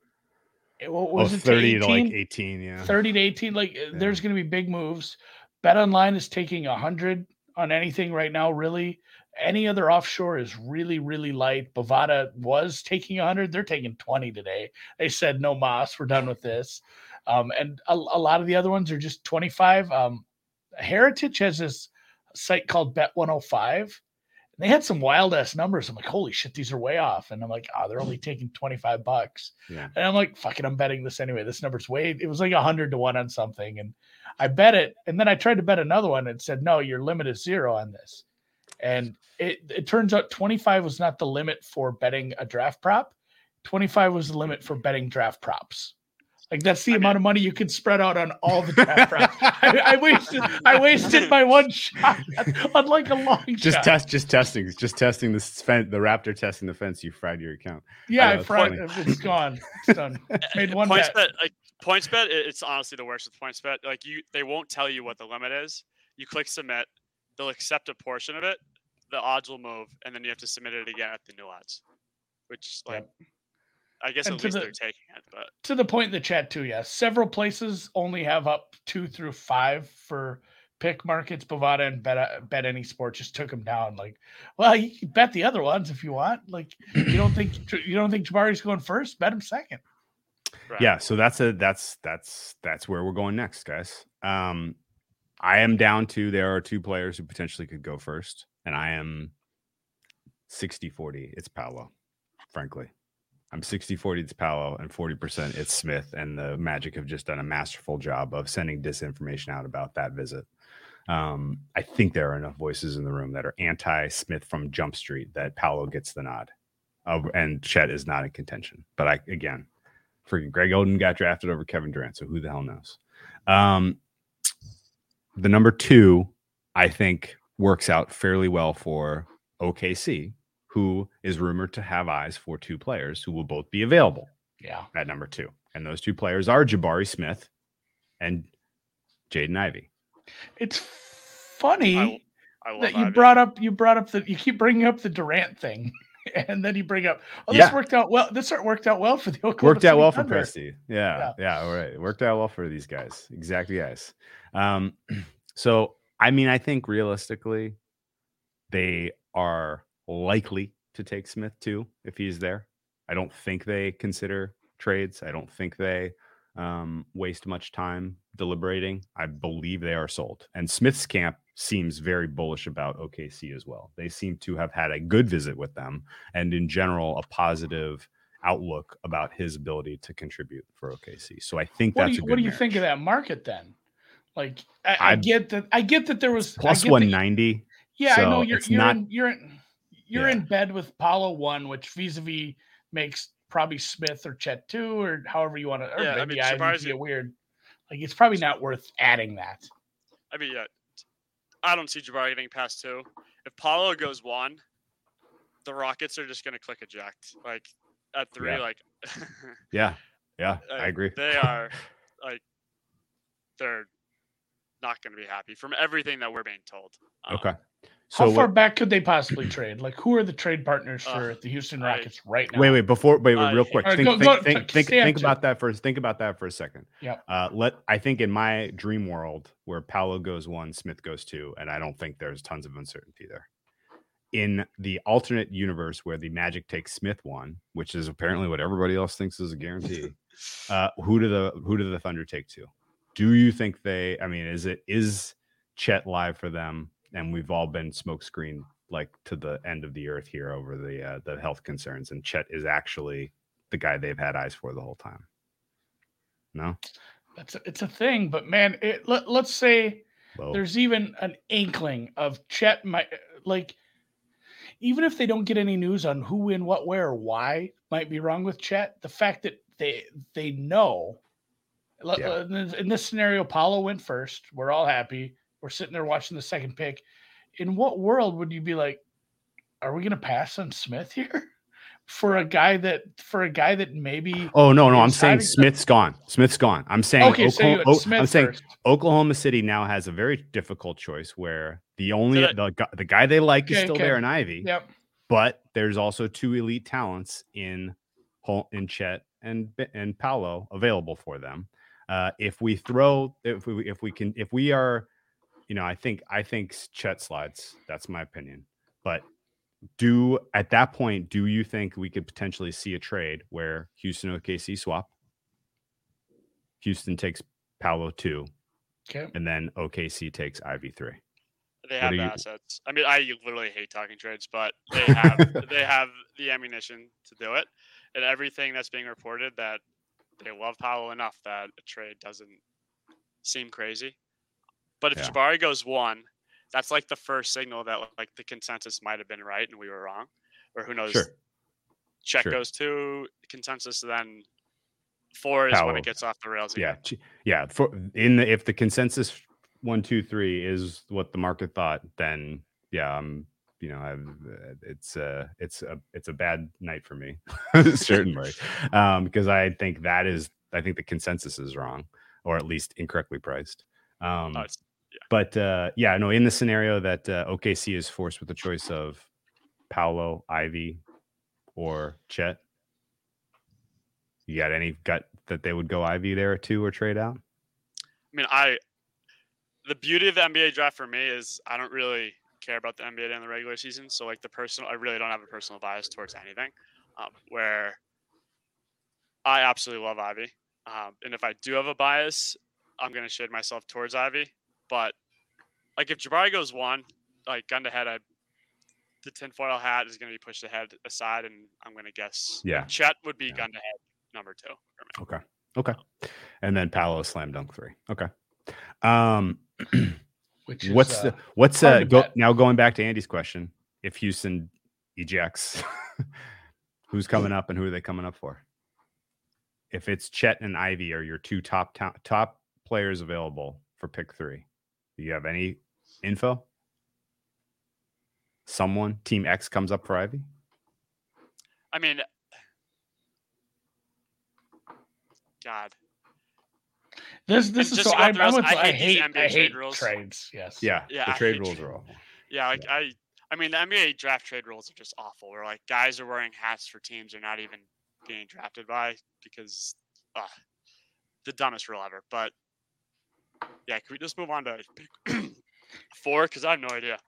eh, what was oh, it 30 to to like 18? 18, yeah. 30 to 18 like uh, there's going to be big moves. Bet online is taking a 100 on anything right now really any other offshore is really, really light. Bovada was taking 100. They're taking 20 today. They said, no Moss, we're done with this. Um, and a, a, lot of the other ones are just 25. Um, Heritage has this site called Bet 105. They had some wild ass numbers. I'm like, holy shit, these are way off. And I'm like, oh, they're only [LAUGHS] taking 25 bucks. Yeah. And I'm like, fucking, I'm betting this anyway. This number's way, it was like hundred to one on something. And I bet it. And then I tried to bet another one and said, no, your limit is zero on this. And it, it turns out 25 was not the limit for betting a draft prop. 25 was the limit for betting draft props. Like that's the I amount mean, of money you can spread out on all the draft [LAUGHS] props. I, I, wasted I wasted my one shot on like a long just shot. test just testing just testing the fence the raptor testing the fence you fried your account. Yeah, I, I fried it. It's gone. It's done. [LAUGHS] Made one PointsBet. bet like PointsBet it's honestly the worst with PointsBet. Like you they won't tell you what the limit is. You click submit, they'll accept a portion of it, the odds will move, and then you have to submit it again at the new odds. Which like yep I guess and at least the, they're taking it. But to the point in the chat too, yes. Several places only have up two through five for pick markets. Bovada and Bet, bet any sport just took them down. Like, well, you can bet the other ones if you want. Like, you don't think [CLEARS THROAT] you don't think Jabari's going first? Bet him second. Right. Yeah, so that's a that's that's that's where we're going next, guys. Um, I am down to there are two players who potentially could go first, and I am 60 40. It's Paolo, frankly. I'm 60 40 it's Paolo and 40% it's Smith. And the Magic have just done a masterful job of sending disinformation out about that visit. Um, I think there are enough voices in the room that are anti Smith from Jump Street that Paolo gets the nod. Uh, and Chet is not in contention. But I, again, freaking Greg Oden got drafted over Kevin Durant. So who the hell knows? Um, the number two, I think, works out fairly well for OKC who is rumored to have eyes for two players who will both be available. Yeah. At number two. And those two players are Jabari Smith and Jaden Ivey. It's funny I, I that you Ivey. brought up you brought up the you keep bringing up the Durant thing. [LAUGHS] And then you bring up, oh, this yeah. worked out well. This worked out well for the Oklahoma worked out City well Thunder. for Presti. Yeah, yeah, yeah. All right, it worked out well for these guys. Exactly, guys. Um, [CLEARS THROAT] so I mean, I think realistically, they are likely to take Smith too if he's there. I don't think they consider trades. I don't think they um, waste much time deliberating. I believe they are sold. And Smith's camp seems very bullish about OKC as well. They seem to have had a good visit with them and, in general, a positive outlook about his ability to contribute for OKC. So I think what that's do you, what do you marriage. think of that market then? Like I, I, I get that I get that there was plus one ninety. Yeah, so I know you're you're not, in, you're in, you're yeah. in bed with Paolo one, which vis-a-vis makes probably Smith or Chet two, or however you want to. Or yeah, maybe I mean, be a weird. Like it's probably not worth adding that. I mean, yeah, I don't see Jabari getting past two. If Paolo goes one, the Rockets are just going to click eject. Like at three, yeah. like [LAUGHS] yeah, yeah, [LAUGHS] I agree. They are [LAUGHS] like they're not going to be happy from everything that we're being told. Um, okay. So How far what, back could they possibly trade? Like, who are the trade partners for uh, the Houston Rockets I, right now? Wait, wait, before, wait, wait real quick. Think, go, think, go, think, think, think about that first. Think about that for a second. Yeah. Uh, let I think in my dream world where Paolo goes one, Smith goes two, and I don't think there's tons of uncertainty there. In the alternate universe where the Magic takes Smith one, which is apparently what everybody else thinks is a guarantee, [LAUGHS] uh, who do the who do the Thunder take two? Do you think they? I mean, is it is Chet live for them? And we've all been smokescreen like to the end of the earth here over the uh, the health concerns, and Chet is actually the guy they've had eyes for the whole time. No, that's a, it's a thing, but man, it, let, let's say Whoa. there's even an inkling of Chet might like even if they don't get any news on who, in what, where, or why might be wrong with Chet, the fact that they they know. Yeah. In this scenario, Paolo went first. We're all happy. We're sitting there watching the second pick. In what world would you be like, are we going to pass on Smith here? [LAUGHS] For a guy that for a guy that maybe oh no no I'm saying Smith's gone Smith's gone I'm saying okay, Oklahoma, so I'm saying. Oklahoma City now has a very difficult choice where the only so that, the, the guy they like okay, is still okay. there in Ivey yep but there's also two elite talents in in Chet and and Paolo available for them. Uh, if we throw, if we if we can, if we are you know, I think I think Chet slides. That's my opinion. but do at that point, do you think we could potentially see a trade where Houston OKC swap? Houston takes Paolo two, Okay. and then OKC takes Ivey three. They What have the you- assets. I mean, I literally hate talking trades, but [LAUGHS] they have they have the ammunition to do it, and everything that's being reported that they love Paolo enough that a trade doesn't seem crazy. But if Yeah. Jabari goes one, that's like the first signal that like the consensus might have been right and we were wrong, or who knows? Sure. Check sure. goes two, consensus then four is when it gets off the rails. Yeah, again. ch- yeah. For in the if the consensus one, two, three is what the market thought, then yeah, I'm you know I've uh, it's uh it's a it's a bad night for me [LAUGHS] certainly [LAUGHS] um because I think that is I think the consensus is wrong or at least incorrectly priced. Um, Oh, it's- but uh, yeah, no, in the scenario that uh, OKC is forced with the choice of Paolo, Ivey, or Chet, you got any gut that they would go Ivey there too or trade out? I mean, I the beauty of the NBA draft for me is I don't really care about the NBA in the regular season. So like the personal, I really don't have a personal bias towards anything. Um, where I absolutely love Ivey, um, and if I do have a bias, I'm gonna shade myself towards Ivey. But like if Jabari goes one, like gun to head, I the tinfoil hat is gonna be pushed ahead aside, and I'm gonna guess Yeah. Chet would be Yeah. gun to head number two. for me. Okay. Okay. And then Paolo slam dunk three. Okay. Um [CLEARS THROAT] Which is, what's uh, the what's uh go now going back to Andy's question. If Houston ejects, [LAUGHS] who's coming up and who are they coming up for? If it's Chet and Ivey are your two top top players available for pick three, do you have any info? Someone, Team X comes up for Ivey? I mean, God, this this is so I, off I, rails, went I to- I hate these hate NBA I trade hate rules. trades. Yes. Yeah, Yeah, the I trade rules trade- are awful. yeah, like I, I mean, the NBA draft trade rules are just awful. Where like guys are wearing hats for teams they're not even being drafted by because, uh, the dumbest rule ever. But yeah, can we just move on to pick [CLEARS THROAT] four? Because I have no idea.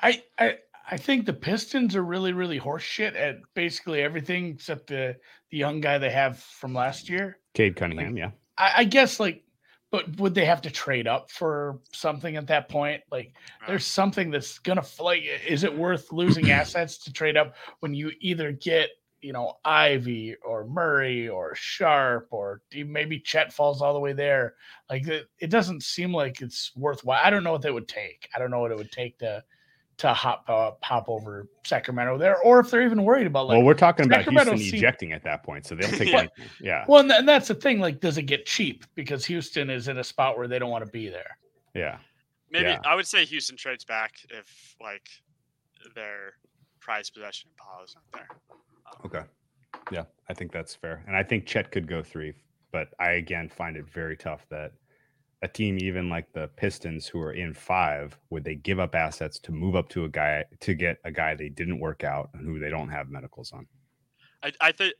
I, I I think the Pistons are really really horseshit at basically everything except the the young guy they have from last year. Cade Cunningham, yeah. I, I guess like, but would they have to trade up for something at that point? Like, there's something that's gonna f- like, is it worth losing assets to trade up when you either get you know Ivey or Murray or Sharpe or maybe Chet falls all the way there? Like, it, it doesn't seem like it's worthwhile. I don't know what they would take. I don't know what it would take to to hop uh, hop over Sacramento there, or if they're even worried about like. well, we're talking about Sacramento Houston seem- ejecting at that point, so they'll take What? anything. Yeah, well, and, th- and that's the thing. Like, does it get cheap because Houston is in a spot where they don't want to be there? yeah. Maybe Yeah. I would say Houston trades back if like their prize possession in Paolo's not there. Okay. Yeah, I think that's fair. And I think Chet could go three, but I again find it very tough that a team even like the Pistons who are in five, would they give up assets to move up to a guy to get a guy they didn't work out and who they don't have medicals on? I, I think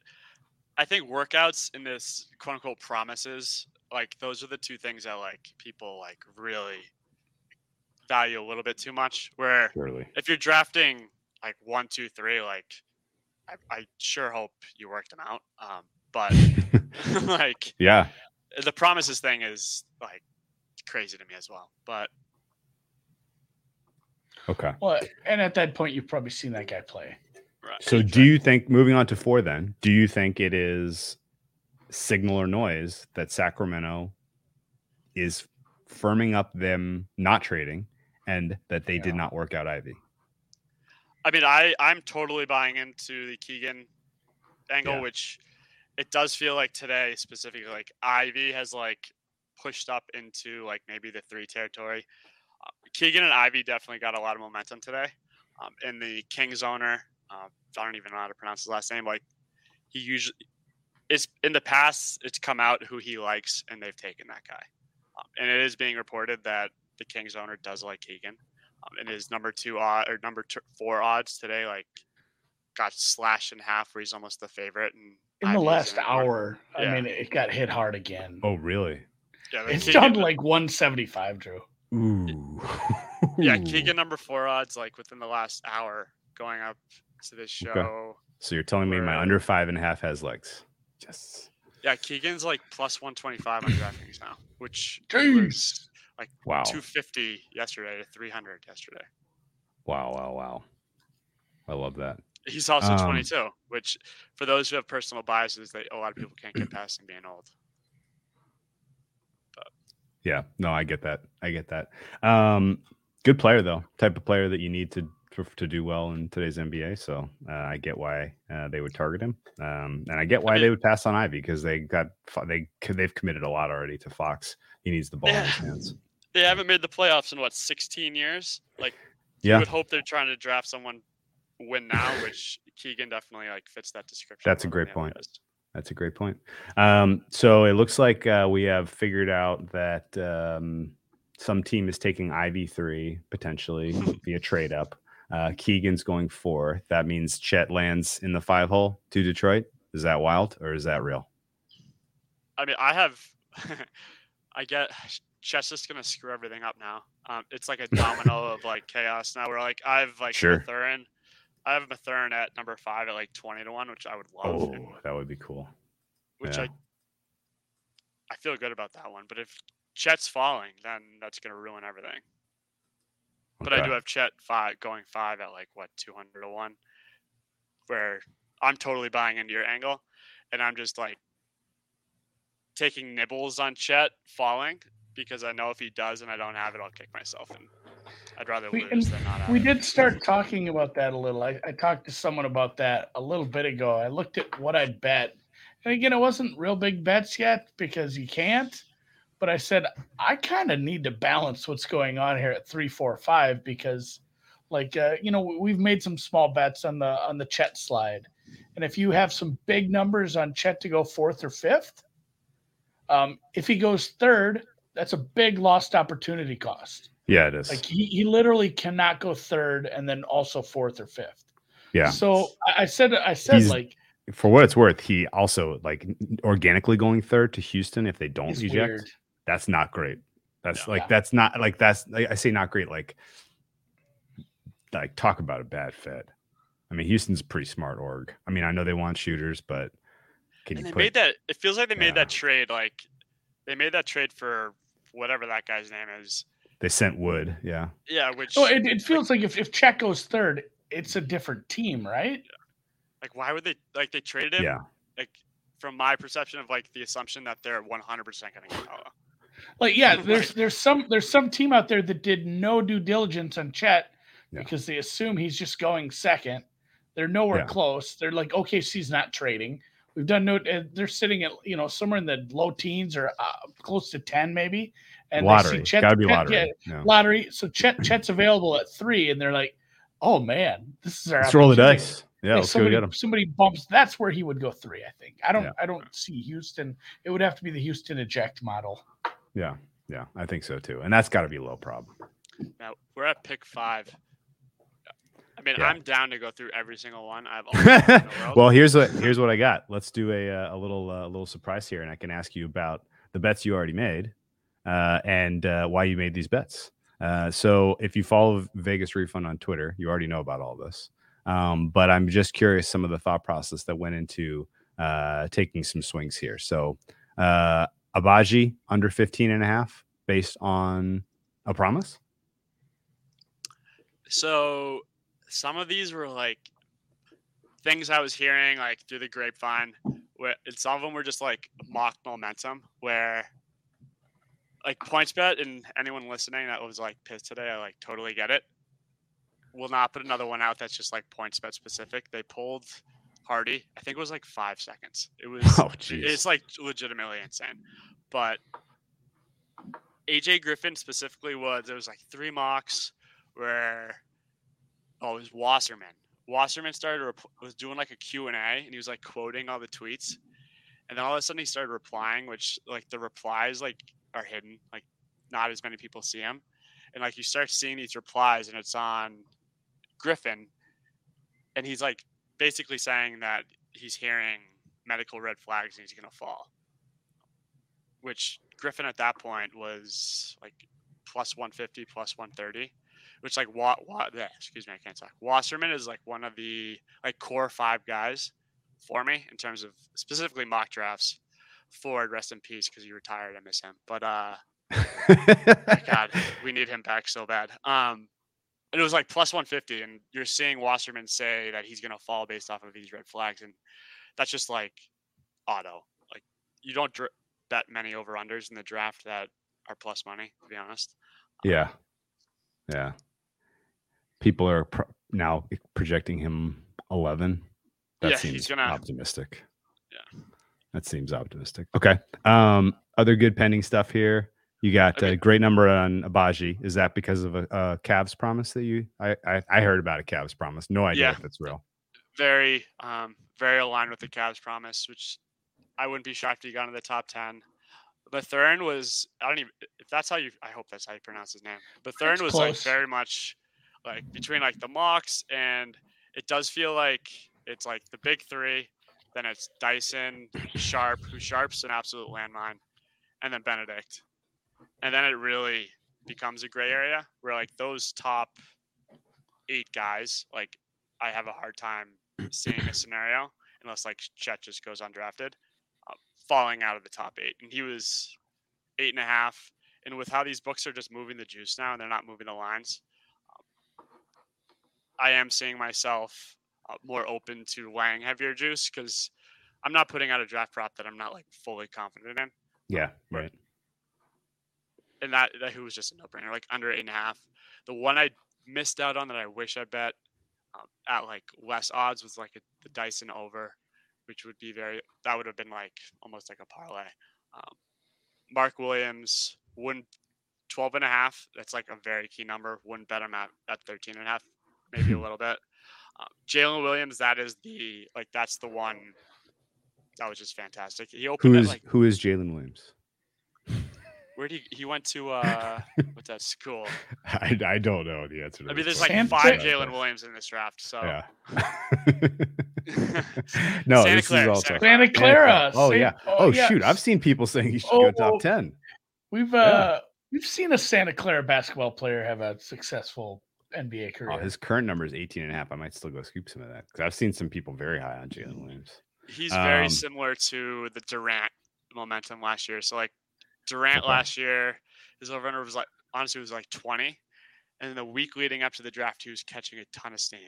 I think workouts in this quote unquote promises like those are the two things that like people like really value a little bit too much. Where Surely. if you're drafting like one, two, three, like I, I sure hope you worked them out. Um, but [LAUGHS] [LAUGHS] like yeah. the promises thing is like crazy to me as well. But Okay. Well, and at that point, you've probably seen that guy play. right, So do you think moving on to four then, do you think it is signal or noise that Sacramento is firming up them not trading and that they Yeah. did not work out Ivey? I mean, I I'm totally buying into the Keegan angle, Yeah. which it does feel like today specifically, like Ivey has like pushed up into like maybe the three territory. Uh, Keegan and Ivey definitely got a lot of momentum today. Um, and the Kings owner, uh, I don't even know how to pronounce his last name. Like he usually, it's in the past, it's come out who he likes, and they've taken that guy. Um, and it is being reported that the Kings owner does like Keegan um, and his number two odd or number two, four odds today like got slashed in half where he's almost the favorite and In the last hour, I mean, it got hit hard again. Oh, really? yeah, the it's Keegan- down to like 175, Drew. Ooh. Yeah, Keegan number four odds like within the last hour going up to this show. So you're telling me my We're- under five and a half has legs? Yes. Yeah, Keegan's like plus one twenty five on DraftKings now, which Jeez. Was Wow. two fifty yesterday to three hundred yesterday. Wow. Wow. Wow. I love that. He's also Um, 22, which for those who have personal biases, that a lot of people can't get [CLEARS THROAT] past him being old. Yeah. No, I get that. I get that. Um, good player though. Type of player that you need to to, to do well in today's NBA. So uh, I get why uh, they would target him, um, and I get why they mean- would pass on Ivey because they got they they've committed a lot already to Fox. He needs the ball in his hands. They haven't made the playoffs in what 16 years. Like you Yeah. would hope they're trying to draft someone win now, [LAUGHS] which Keegan definitely like fits that description. That's a great point. That's a great point. Um, so it looks like uh, we have figured out that um, some team is taking Ivey three potentially [LAUGHS] via trade up. Uh, Keegan's going four. That means Chet lands in the five hole to Detroit. Is that wild or is that real? I mean, I have, [LAUGHS] I get Chet's just gonna screw everything up now. Um, it's like a domino [LAUGHS] of like chaos now. Where like I've like Sure. Mathurin, I have Mathurin at number five at like 20 to one, which I would love. and- Oh, that would be cool. which yeah. I I feel good about that one. But if Chet's falling, then that's gonna ruin everything. But I do have Chet five going five at like what two hundred to one, where I'm totally buying into your angle, and I'm just like taking nibbles on Chet falling because I know if he does and I don't have it, I'll kick myself, and I'd rather We- lose than not have We it. did start talking about that a little. I, I talked to someone about that a little bit ago. I looked at what I'd bet. And again, it wasn't real big bets yet because you can't. But I said, I kind of need to balance what's going on here at three, four, five because, like, uh, you know, we've made some small bets on the on the Chet slide, and if you have some big numbers on Chet to go fourth or fifth, um, if he goes third, that's a big lost opportunity cost. Yeah, it is. Like he, he literally cannot go third and then also fourth or fifth. yeah. So I, said I said He's like For what it's worth, he also like organically going third to Houston if they don't he's eject. weird. That's not great. That's No. like Yeah. that's not like that's like, I say not great. Like like talk about a bad fit. I mean, Houston's a pretty smart org. I mean, I know they want shooters, but can And you they put made that. It feels like they made that trade. Like they made that trade for whatever that guy's name is. they sent Wood? Yeah, Yeah, which No, it, it feels like if, if Chet goes third, it's a different team, right? like why would they like they traded him? yeah. Like from my perception of like the assumption that they're 100 percent going to get Paolo. Like, yeah, Right. there's there's some there's some team out there that did no due diligence on Chet Yeah. because they assume he's just going second. They're nowhere Yeah. close. They're like, OKC's not trading. We've done no. uh, They're sitting at you know somewhere in the low teens or uh, close to ten maybe. And they see lottery. Chet- Gotta be Chet- lottery. yeah, lottery. So Chet Chet's available at three, and they're like, "Oh man, this is our Let's roll the dice. Yeah, If let's go somebody, get him. somebody bumps. That's where he would go three. I think. I don't. Yeah. I don't see Houston. It would have to be the Houston eject model. Yeah, yeah, I think so too. And that's got to be a low prob. Now we're at pick five. I mean, Yeah. I'm down to go through every single one. I have all [LAUGHS] the time in the world. well, here's what here's what I got. Let's do a uh, a little uh, a little surprise here, and I can ask you about the bets you already made uh, and uh, why you made these bets. Uh, so, if you follow Vegas Refund on Twitter, you already know about all this. Um, but I'm just curious some of the thought process that went into uh, taking some swings here. So, uh, Agbaji under 15 and a half based on a promise. So some of these were like things I was hearing like through the grapevine. Where and some of them were just like mock momentum, where like PointsBet and anyone listening that was like pissed today, I like totally get it. Will not put another one out that's just like PointsBet specific. They pulled Hardy. I think it was like five seconds. It [LAUGHS] oh, was Oh, jeez. it's like legitimately insane. But AJ Griffin specifically was there was like three mocks where oh it was Wasserman. Wasserman started rep- was doing like a Q and A and he was like quoting all the tweets, and then all of a sudden he started replying, which like the replies like are hidden, like not as many people see them, and like you start seeing these replies and it's on Griffin, and he's like basically saying that he's hearing medical red flags and he's gonna fall, which Griffin at that point was like plus 150, plus 130, which like what what excuse me, I can't talk. Wasserman is like one of the like core five guys for me in terms of specifically mock drafts. Ford, rest in peace because he retired. I miss him, but uh, [LAUGHS] God, we need him back so bad. Um, it was like plus 150, and you're seeing Wasserman say that he's going to fall based off of these red flags, and that's just like auto. Like you don't dr- bet many over unders in the draft that are plus money, to be honest. Yeah, yeah. People are pro- now projecting him 11. That Yeah, seems he's gonna- optimistic. Yeah. That seems optimistic. Okay. Um, other good pending stuff here. You got I a mean- great number on Agbaji. Is that because of a, a Cavs promise that you? I, I I heard about a Cavs promise. No idea Yeah. if it's real. Very, um, very aligned with the Cavs promise, which I wouldn't be shocked if he got into the top 10. Bethurn was, I don't even, if that's how you, I hope that's how you pronounce his name. Bethurn It's was like very much like between like the mocks and it does feel like it's like the big three. Then it's Dyson, Sharpe, who Sharpe's an absolute landmine, and then Benedict. And then it really becomes a gray area where like those top eight guys, like I have a hard time seeing a scenario unless like Chet just goes undrafted, uh, falling out of the top eight. And he was eight and a half. And with how these books are just moving the juice now and they're not moving the lines, um, I am seeing myself uh, more open to laying heavier juice because I'm not putting out a draft prop that I'm not like fully confident in. Yeah. Right. And that that who was just a no brainer, like under eight and a half. The one I missed out on that I wish I bet um, at like less odds was like a, the Dyson over, which would be very that would have been like almost like a parlay. Um, Mark Williams wouldn't 12 and a half. That's like a very key number. Wouldn't bet him at, at 13 and a half, maybe a little bit. Um, Jalen Williams, that is the like that's the one that was just fantastic. He opened Who is like who is Jalen Williams? Where did he he went to [LAUGHS] uh what's that school? I, I don't know the answer. To I mean, there's like five Jalen Williams in this draft. So Yeah. [LAUGHS] [LAUGHS] no, Santa this Clara, is also Santa Santa Santa Clara. Oh yeah. Oh, yeah. shoot. I've seen people saying he should go Oh, top ten. We've uh we've seen a Santa Clara basketball player have a successful NBA career. Oh, his current number is 18 and a half. I might still go scoop some of that because I've seen some people very high on Jalen Williams. he's very Um, similar to the Duarte momentum last year. So like Duarte Okay. last year, his over under was like honestly it was like 20, and then the week leading up to the draft, he was catching a ton of steam.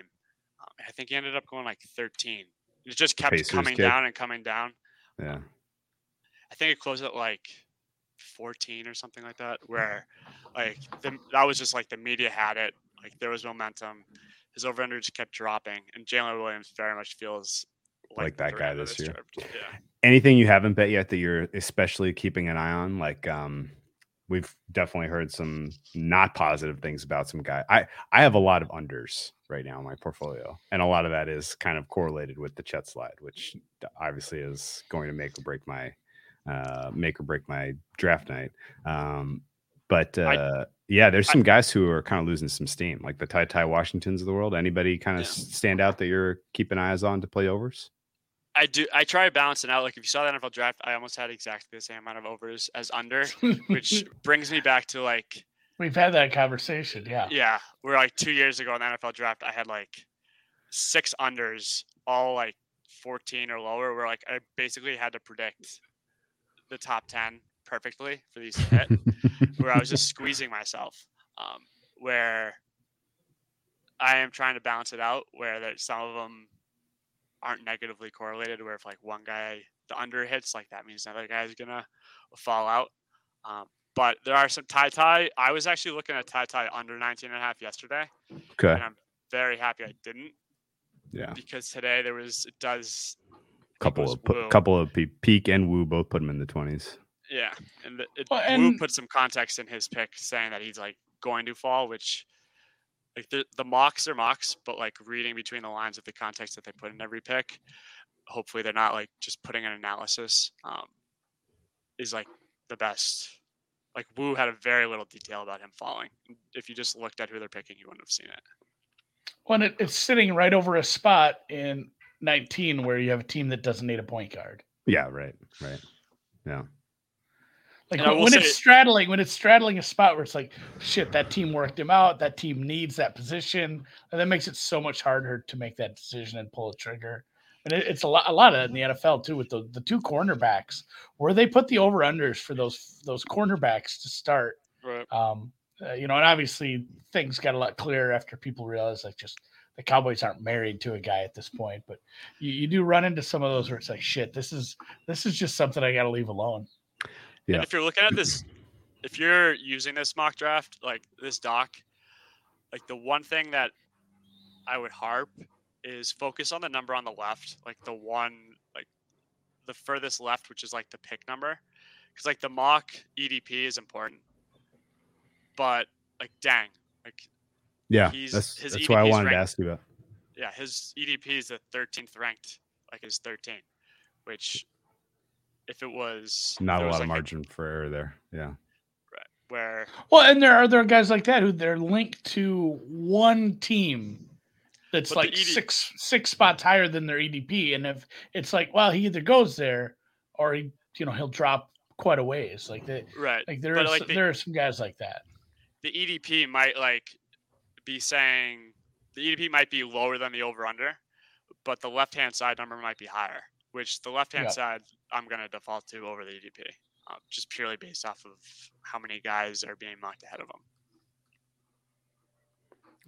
Um, I think he ended up going like 13. It just kept Pacers coming down and coming down. Yeah. I think it closed at like 14 or something like that, where like the, that was just like the media had it. Like there was momentum. His over under just kept dropping, and Jalen Williams very much feels Like that guy this year. Yeah. Anything you haven't bet yet that you're especially keeping an eye on? Like, um, we've definitely heard some not positive things about some guy. I I have a lot of unders right now in my portfolio, and a lot of that is kind of correlated with the Chet slide, which obviously is going to make or break my uh, make or break my draft night. Um, but I- uh, yeah, there's some guys who are kind of losing some steam, like the Ty Ty Washingtons of the world. Anybody kind of Yeah. stand out that you're keeping eyes on to play overs? I do. I try to balance it out. Like if you saw the NFL draft, I almost had exactly the same amount of overs as under, which [LAUGHS] brings me back to like We've had that conversation. Yeah. yeah, we're like two years ago in the NFL draft. I had like six unders, all like 14 or lower. Where like I basically had to predict the top 10 perfectly for these to hit. where I was just [LAUGHS] squeezing myself. Um, where I am trying to balance it out, where that some of them aren't negatively correlated. Where if like one guy the under hits, like that means another guy's gonna fall out. Um, but there are some Ty Ty. I was actually looking at Ty Ty under 19 and a half yesterday, okay. and I'm very happy I didn't Yeah. because today there was it does couple of pu- Woo. couple of peak and Woo both put him in the 20s Yeah, and the, it, Well, Woo and- put some context in his pick, saying that he's like going to fall, which like the the mocks are mocks, but like reading between the lines of the context that they put in every pick, hopefully they're not like just putting an analysis. Um, is like the best. Like Woo had a very little detail about him falling. If you just looked at who they're picking, you wouldn't have seen it. When it, it's sitting right over a spot in 19 where you have a team that doesn't need a point guard. yeah right right yeah Like And when, will when say- it's straddling, when it's straddling a spot where it's like, shit, that team worked him out. That team needs that position, and that makes it so much harder to make that decision and pull a trigger. And it, it's a lot, a lot of in the NFL too with the, the two cornerbacks where they put the over unders for those those cornerbacks to start. Right. Um, uh, you know, and obviously things got a lot clearer after people realized like just the Cowboys aren't married to a guy at this point. But you, you do run into some of those where it's like, shit, this is this is just something I got to leave alone. Yeah. And if you're looking at this, [CLEARS THROAT] if you're using this mock draft, like this doc, like the one thing that I would harp is focus on the number on the left, like the one, like the furthest left, which is like the pick number. Because like the mock EDP is important. But like, dang, like, Yeah, He's- that's his that's what I wanted to ask you about. yeah, his EDP is the 13th ranked, like his 13, which if it was Not there a was, lot of like, margin for error there. Yeah. Right. Where Well, and there are there are guys like that who they're linked to one team that's like ED six six spots higher than their EDP, and if it's like, well, he either goes there or he, you know, he'll drop quite a ways. Like that, right like there But, are like, some, the- there are some guys like that. the EDP might like be saying the EDP might be lower than the over under, but the left hand side number might be higher, which the left hand Yeah. side I'm going to default to over the EDP, uh, just purely based off of how many guys are being mocked ahead of them.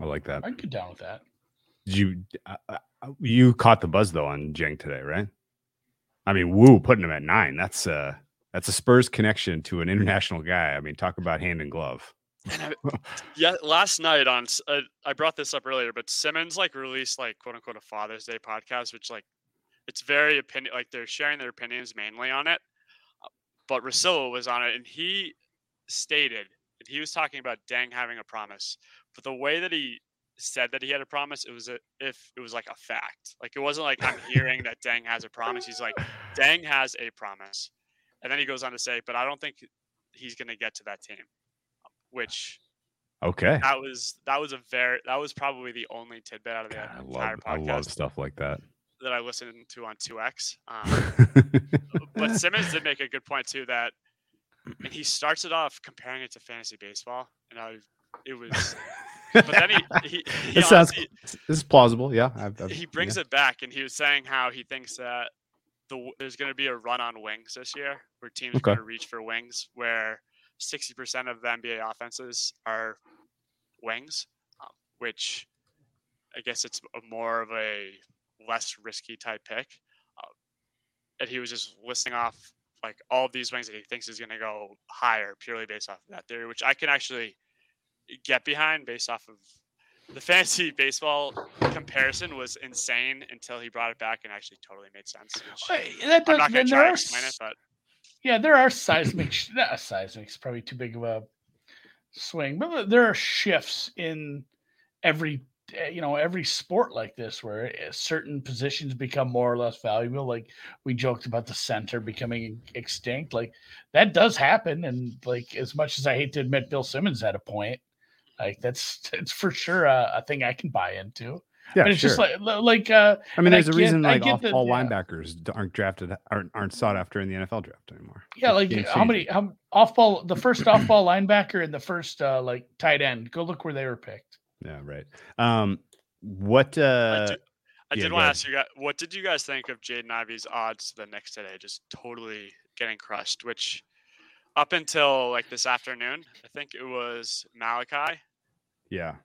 I like that. I'd get down with that. Did you uh, uh, you caught the buzz though on Dieng today, right? I mean, Woo putting him at nine. That's uh that's a Spurs connection to an international guy. I mean, talk about hand in glove. And I, [LAUGHS] yeah, last night on uh, I brought this up earlier, but Simmons like released like quote unquote a Father's Day podcast, which like it's very opinion like they're sharing their opinions mainly on it. Uh, But Rosillo was on it, and he stated that he was talking about Dieng having a promise, but the way that he said that he had a promise, it was a, if it was like a fact. Like it wasn't like I'm hearing that Dieng has a promise. He's like Dieng has a promise, and then he goes on to say, but I don't think he's going to get to that team, which Okay. that was that was a very that was probably the only tidbit out of the God, I entire love I podcast love stuff like that. That I listened to on 2x. Um, [LAUGHS] but Simmons did make a good point too that and he starts it off comparing it to fantasy baseball, and I it was but then he [LAUGHS] he, he, it sounds this is plausible. Yeah. I've, I've, he brings it back, and he was saying how he thinks that the there's going to be a run on wings this year, where teams are going to reach for wings, where 60% of the NBA offenses are wings, um, which I guess it's more of a less risky type pick. Uh, and he was just listing off like all of these wings that he thinks is going to go higher purely based off of that theory, which I can actually get behind based off of the [LAUGHS] fantasy baseball comparison was insane until he brought it back and actually totally made sense. That I'm does, not going to try to explain it, but yeah, there are seismic. Not seismic is probably too big of a swing, but there are shifts in every you know every sport like this where eh, certain positions become more or less valuable. Like we joked about the center becoming extinct. Like that does happen, and like as much as I hate to admit, Bill Simmons had a point. Like that's [LAUGHS] it's for sure a, a thing I can buy into. Yeah. but it's just like like uh I mean, there's a get- reason I like off that, ball yeah. linebackers aren't drafted aren't, aren't sought after in the NFL draft anymore. Yeah, like how many changing. how off ball the first off ball linebacker and the first uh like tight end. Go look where they were picked. Yeah, right. Um, what? Uh, I, do, I yeah, did want to ask you guys, what did you guys think of Jaden Ivey's odds to the Knicks today? Just totally getting crushed. Which up until like this afternoon, I think it was Malaki yeah,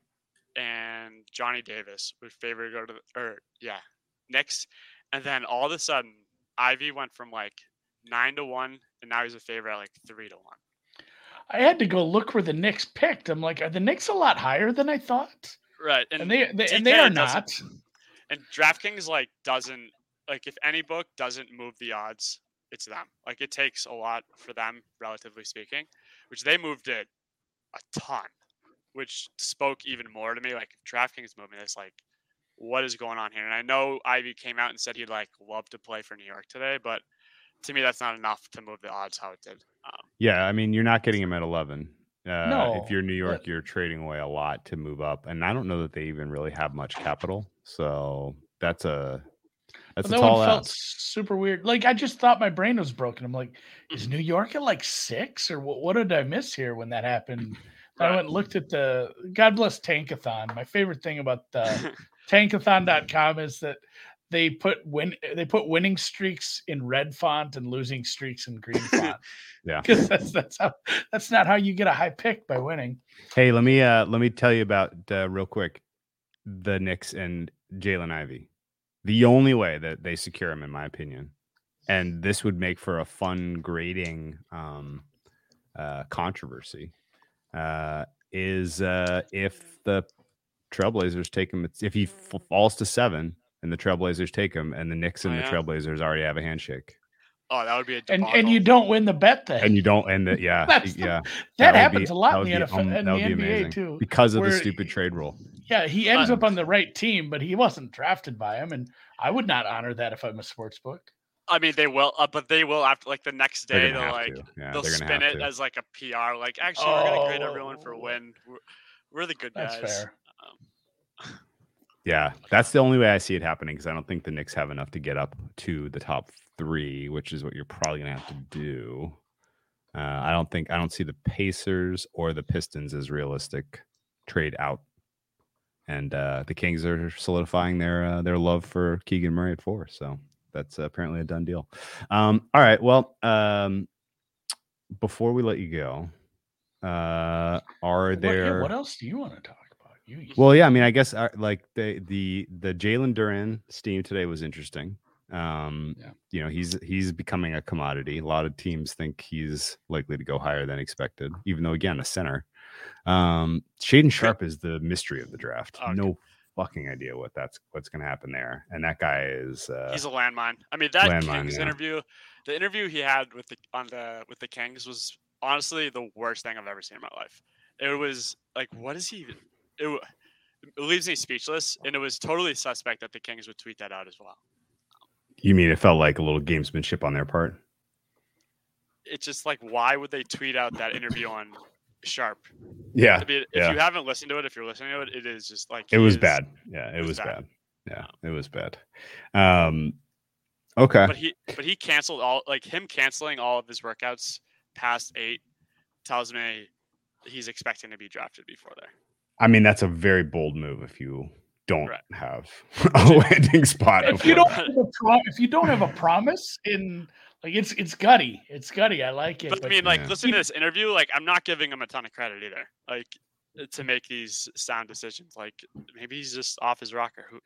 and Johnny Davis were favor to go to the, or yeah, Knicks, and then all of a sudden Ivey went from like nine to one, and now he's a favorite at like three to one. I had to go look where the Knicks picked. I'm like, are the Knicks a lot higher than I thought? Right, and, And they, they and they are not. and DraftKings like doesn't like if any book doesn't move the odds, it's them. Like it takes a lot for them, relatively speaking, which they moved it a ton, which spoke even more to me. Like DraftKings moving this, like what is going on here? And I know Ivey came out and said he'd like love to play for New York today, but to me that's not enough to move the odds how it did. Um, yeah. I mean, you're not getting him at 11. Uh, No, if you're New York, you're trading away a lot to move up, and I don't know that they even really have much capital. So that's a That's But a that tall one felt super weird. Like I just thought my brain was broken. I'm like, is Mm-hmm. New York at like six or what? What did I miss here when that happened? [LAUGHS] I went and looked at the God bless Tankathon. My favorite thing about the [LAUGHS] tankathon.com is that they put win they put winning streaks in red font and losing streaks in green [LAUGHS] font. Yeah. [LAUGHS] Because that's that's how that's not how you get a high pick by winning. Hey, let me uh let me tell you about uh, real quick the Knicks and Jalen Ivey. The only way that they secure him, in my opinion, and this would make for a fun grading um, uh, controversy, uh, is uh, if the Trailblazers take him. If he f- falls to seven and the Trailblazers take him, and the Knicks and Oh, the. Trailblazers already have a handshake, oh, that would be a And debacle. and you don't win the bet then. and you don't, end the, yeah, [LAUGHS] That's the- yeah, that, would happens be- a lot that in the NFL um, and the NBA amazing. too. because of the stupid trade rule. Yeah, he ends up on the right team, but he wasn't drafted by him, and I would not honor that if I'm a sports book. I mean, they will, uh, but they will after like the next day. They'll like. Yeah, they'll spin it to. as like a PR. Like actually, we're gonna grade everyone for a Oh. win. We're, we're the good That's guys. fair. Yeah, that's the only way I see it happening because I don't think the Knicks have enough to get up to the top three, which is what you're probably gonna have to do. Uh, I don't think I don't see the Pacers or the Pistons as realistic trade out, and uh, the Kings are solidifying their uh, their love for Keegan Murray at four. So that's apparently a done deal. Um, all right, well, um, before we let you go, uh, are What, yeah, there? what else do you want to talk about? You, you- Well, yeah, I mean, I guess uh, like the the the Jalen Duren steam today was interesting. Um, Yeah. you know, he's he's becoming a commodity. A lot of teams think he's likely to go higher than expected, even though again, a center. Um, Shaedon Sharpe is the mystery of the draft. Okay. No fucking idea what that's what's going to happen there. And that guy is uh, He's a landmine. I mean, that landmine, Kings yeah. interview, the interview he had with the on the with the Kings was honestly the worst thing I've ever seen in my life. It was like, what is he even? It, it leaves me speechless, and it was totally suspect that the Kings would tweet that out as well. you mean it felt like a little gamesmanship on their part? It's just like, why would they tweet out that interview on Sharpe? Yeah, I mean, if yeah. you haven't listened to it, if you're listening to it, it is just like it was is- bad. Yeah, it, was bad. bad. Yeah, it was bad. Um, okay. But he but he canceled all like him canceling all of his workouts past eight tells me he's expecting to be drafted before there. I mean, that's a very bold move if you don't Right. have [LAUGHS] a landing spot. if you don't have a pro- if you don't have a promise in like it's it's gutty, it's gutty. I like it. But, I mean, like Yeah. listening to this interview, like I'm not giving him a ton of credit either. Like to make these sound decisions. Like maybe he's just off his rocker. Who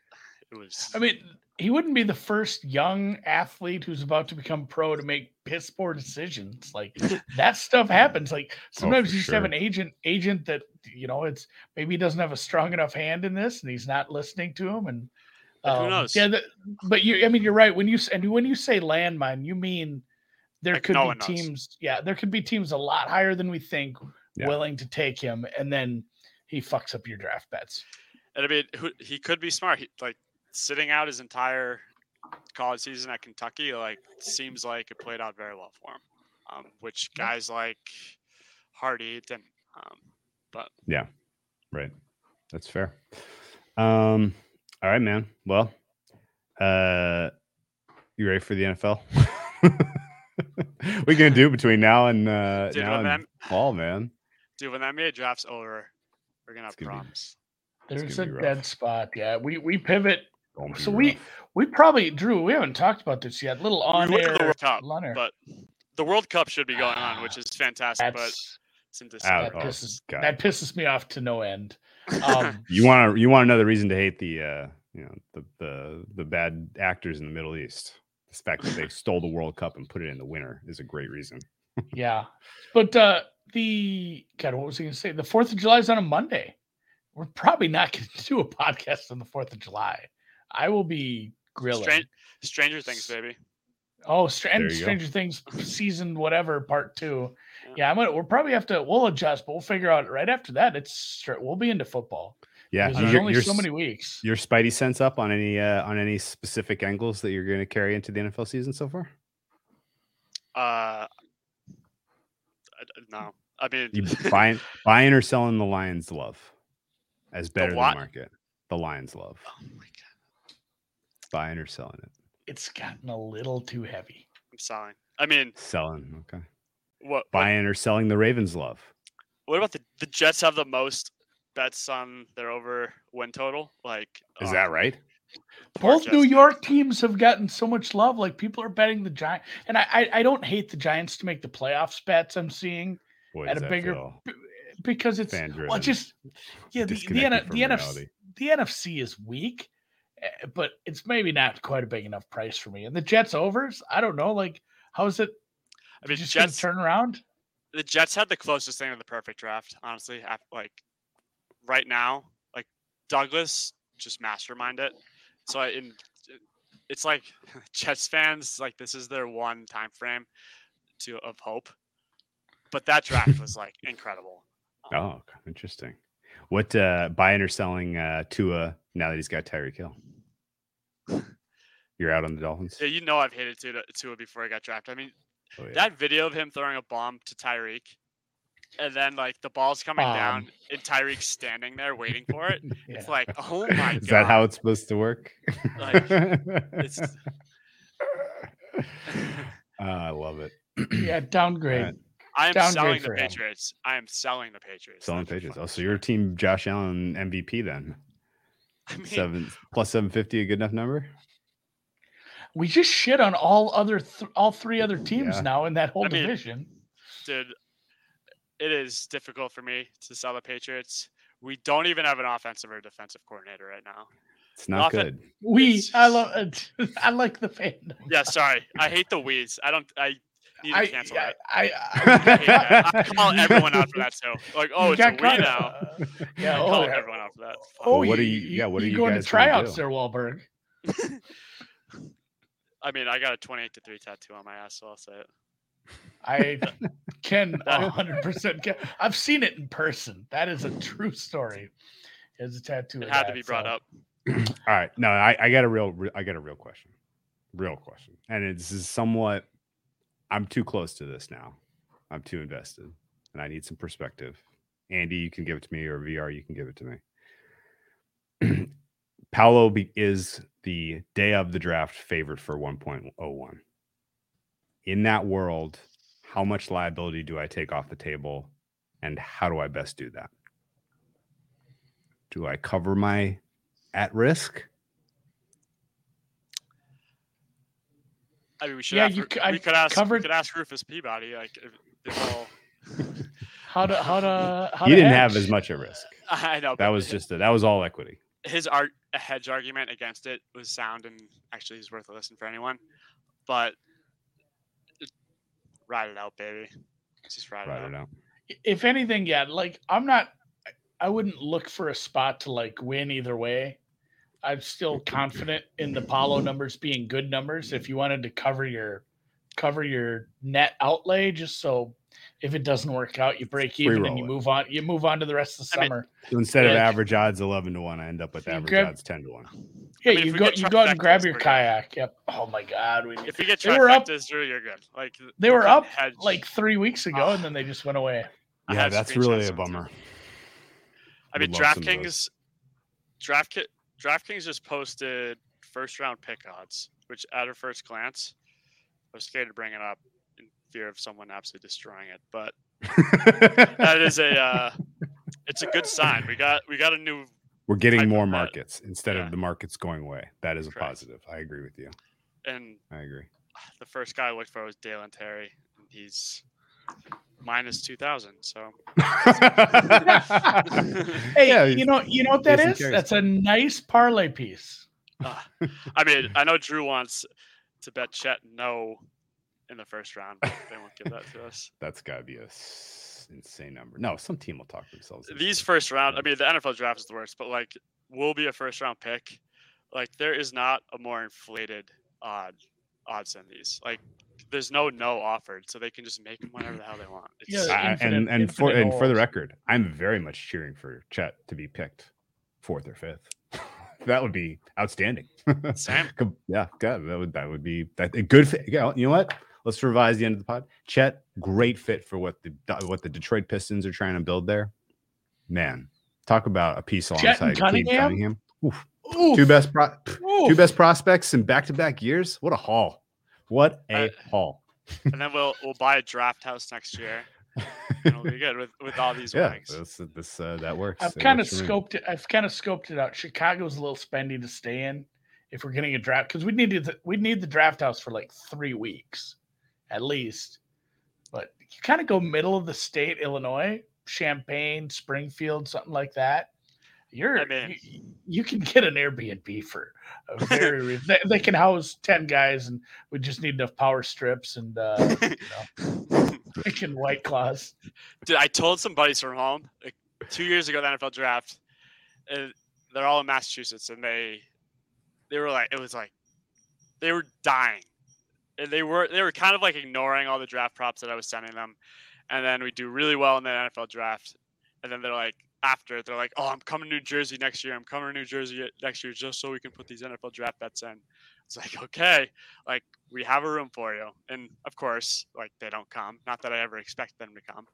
it was. I mean, he wouldn't be the first young athlete who's about to become pro to make piss poor decisions. Like [LAUGHS] that stuff happens. Like sometimes Oh, you just have an agent agent that you know it's maybe he doesn't have a strong enough hand in this, and he's not listening to him. And Like, who um, knows? Yeah, the, but you, I mean, you're right when you and when you say landmine, you mean there Like, could no be knows. teams. Yeah, there could be teams a lot higher than we think Yeah. willing to take him, and then he fucks up your draft bets. And I mean, who, he could be smart. He, like sitting out his entire college season at Kentucky, like seems like it played out very well for him. Um, which guys like Hardy didn't. Um, but yeah, Right. That's fair. Um, all right, man. Well, uh, you ready for the NFL? [LAUGHS] we gonna do between now and uh, Dude, now when and fall, man. dude, when that NBA draft's over, we're gonna have It's gonna be- problems. There's gonna a dead spot. Yeah, we we pivot. Gonna So we rough. we probably Drew. We haven't talked about this yet. Little on went to the World Cup, lunner. But the World Cup should be going on, which is fantastic. But it's in December. that pisses God. that pisses me off to no end. [LAUGHS] Um, you want to you want another reason to hate the uh, you know the the the bad actors in the Middle East. The fact that they stole the World Cup and put it in the winter is a great reason. [LAUGHS] yeah, but uh, the God, what was I going to say? The Fourth of July is on a Monday. We're probably not going [LAUGHS] to do a podcast on the Fourth of July. I will be grilling. Stran- Stranger Things, baby. Oh, Str- and There go. Stranger Things season whatever part two. Yeah. Yeah, I'm gonna. We'll probably have to. We'll adjust, but we'll figure out right after that. It's straight. We'll be into football. Yeah, because is there's your- only your so many weeks. Your Spidey sense up on any uh, on any specific angles that you're going to carry into the NFL season so far? Uh, I- I- no, I mean, You [LAUGHS] buying buying or selling the Lions love as better than what? market? The Lions love. oh my god, Buying or selling it? It's gotten a little too heavy. I'm selling. I mean, Selling. Okay. what? What, Buying or selling the Ravens love. what about the the Jets? Have the most bets on their over win total. Like, Is um, that right? Both New. York teams have gotten so much love. Like people are betting the Giant, and I, I I don't hate the Giants to make the playoffs bets. I'm seeing Boy, at a bigger feel because it's fan well, just yeah. The the, disconnected N- from the NFC the NFC is weak, but it's maybe not quite a big enough price for me. And the Jets overs, I don't know. Like, how is it? I mean, just gonna Jets. turn around. the Jets had the closest thing to the perfect draft, honestly. Like right now, like Douglas just mastermind it. So I, in, it's like [LAUGHS] Jets fans, like this is their one time frame to of hope. But that draft was like [LAUGHS] incredible. Um, Oh, interesting. What uh buying or selling uh Tua now that he's got Tyreek Hill? You're out on the Dolphins. Yeah, you know I've hated Tua, Tua before I got drafted. I mean, Oh, yeah. that video of him throwing a bomb to Tyreek, and then like the ball's coming down, and Tyreek standing there waiting for it. [LAUGHS] Yeah. It's like, oh my god! [LAUGHS] Is that how it's supposed to work? Like, [LAUGHS] it's- Ah, I love it. [CLEARS THROAT] yeah, downgrade. Alright. I am Downgrade selling the for him. Patriots. I am selling the Patriots. Selling that's Patriots. Oh, so sure. you're team Josh Allen MVP then? [LAUGHS] I mean, Seven plus seven fifty, a good enough number? We just shit on all other th- all three other [LAUGHS] teams Yeah. now in that whole I mean, division. dude, it is difficult for me to sell the Patriots. We don't even have an offensive or defensive coordinator right now. It's not Nothing. good. We, it's- I love it. I like the fandom. Yeah, sorry. I hate the weeds. I don't. I need to I, cancel I, that. I, I hate that. I call everyone out for that too. Like, oh, You it's a got we caught- now. [LAUGHS] Yeah, I oh, call yeah. everyone out for that. Oh, Well, what are you, you- yeah, what are you going guys to gonna tryouts do? there, Wahlberg? [LAUGHS] I mean, I got a 28 to 3 tattoo on my ass, so I'll say it. I can [LAUGHS] That- 100% get. I've seen it in person. That is a true story. It's a tattoo. It of had to be brought so- up. All right. No, I, I got a real, I got a real question. Real question. And it's is somewhat, I'm too close to this now. I'm too invested and I need some perspective. Andy, you can give it to me or VR, you can give it to me. [CLEARS THROAT] Paolo be, is the day of the draft favorite for 1.01. In that world, how much liability do I take off the table and how do I best do that? Do I cover my at risk? I mean, we should. Yeah, have, you Ru- c- we I could ask. covered- We could ask Rufus Peabody. Like, if, if all, [LAUGHS] How to how to [LAUGHS] how you to didn't have as much at risk. [LAUGHS] I know That was just a, that was all equity. his art a hedge argument against it was sound and actually is worth a listen for anyone. But it- ride it out, baby. Just ride, Right it out. it out. If anything, yeah. Like I'm not. I wouldn't look for a spot to like win either way. I'm still confident in the Apollo numbers being good numbers. If you wanted to cover your cover your net outlay, just so if it doesn't work out, you break even and you it. move on. You move on to the rest of the I mean, summer. So instead of average odds eleven to one, I end up with average grab- odds ten to one. yeah, mean, you go you go out and grab your we're good. kayak. Yep. Oh my god, we If you get They were up- trifectas, Drew, you're good. Like they were up hedge. like three weeks ago, ah. and then they just went away. Yeah, that's really a bummer. I mean, Would love some of DraftKings, DraftKings, DraftKings just posted first round pick odds, which at a first glance, I was scared to bring it up in fear of someone absolutely destroying it. But [LAUGHS] that is a, uh, it's a good sign. We got we got a new, We're getting more markets instead Yeah. of the markets going away. That is a Correct. positive. I agree with you. and I agree. the first guy I looked for was Dalen Terry, he's minus two thousand. So [LAUGHS] Hey, Yeah, you know, you know what that is? Jason That's a nice parlay piece. uh, I mean, I know Drew wants to bet Chet no in the first round, but they won't give that to us. [LAUGHS] That's got to be a s- insane number. No, some team will talk themselves. these it. first round, I mean, the NFL draft is the worst, but like, will be a first round pick. Like, there is not a more inflated odd odds than these. Like, there's no no offered, so they can just make them whatever the hell they want. It's, Yeah, I- infinite- and and for infinite and for the record, I'm very much cheering for Chet to be picked fourth or fifth. [LAUGHS] that would be outstanding. Sam. [LAUGHS] Com- yeah, God, that would that would be that a good fit. Yeah, you know what? Let's revise the end of the pod. Chet, great fit for what the what the Detroit Pistons are trying to build there. Man, talk about a piece alongside and Cunningham? Cunningham. Oof. Oof. Two best pro- Oof. two best prospects in back to back years. What a haul! What a Uh, haul! and then we'll we'll buy a draft house next year. and It'll be good with with all these [LAUGHS] Yeah, wings. this this uh, that works. I've kind of works me. scoped it. I've kind of scoped it out. Chicago's a little spendy to stay in if we're getting a draft because we need the we need the draft house for like three weeks at least. But you kind of go middle of the state, Illinois, Champaign, Springfield, something like that. You're I mean- you, you can get an Airbnb for a [LAUGHS] very they, they can house ten guys and we just need enough power strips and uh, [LAUGHS] you know, freaking white claws. Dude, I told some buddies from home like two years ago the NFL draft, and they're all in Massachusetts, and they they were like it was like they were dying, and they were they were kind of like ignoring all the draft props that I was sending them, and then we do really well in the NFL draft, and then they're like after they're like, oh, I'm coming to New Jersey next year. I'm coming to New Jersey next year just so we can put these NFL draft bets in. It's like okay, like we have a room for you, and of course, like they don't come. Not that I ever expect them to come.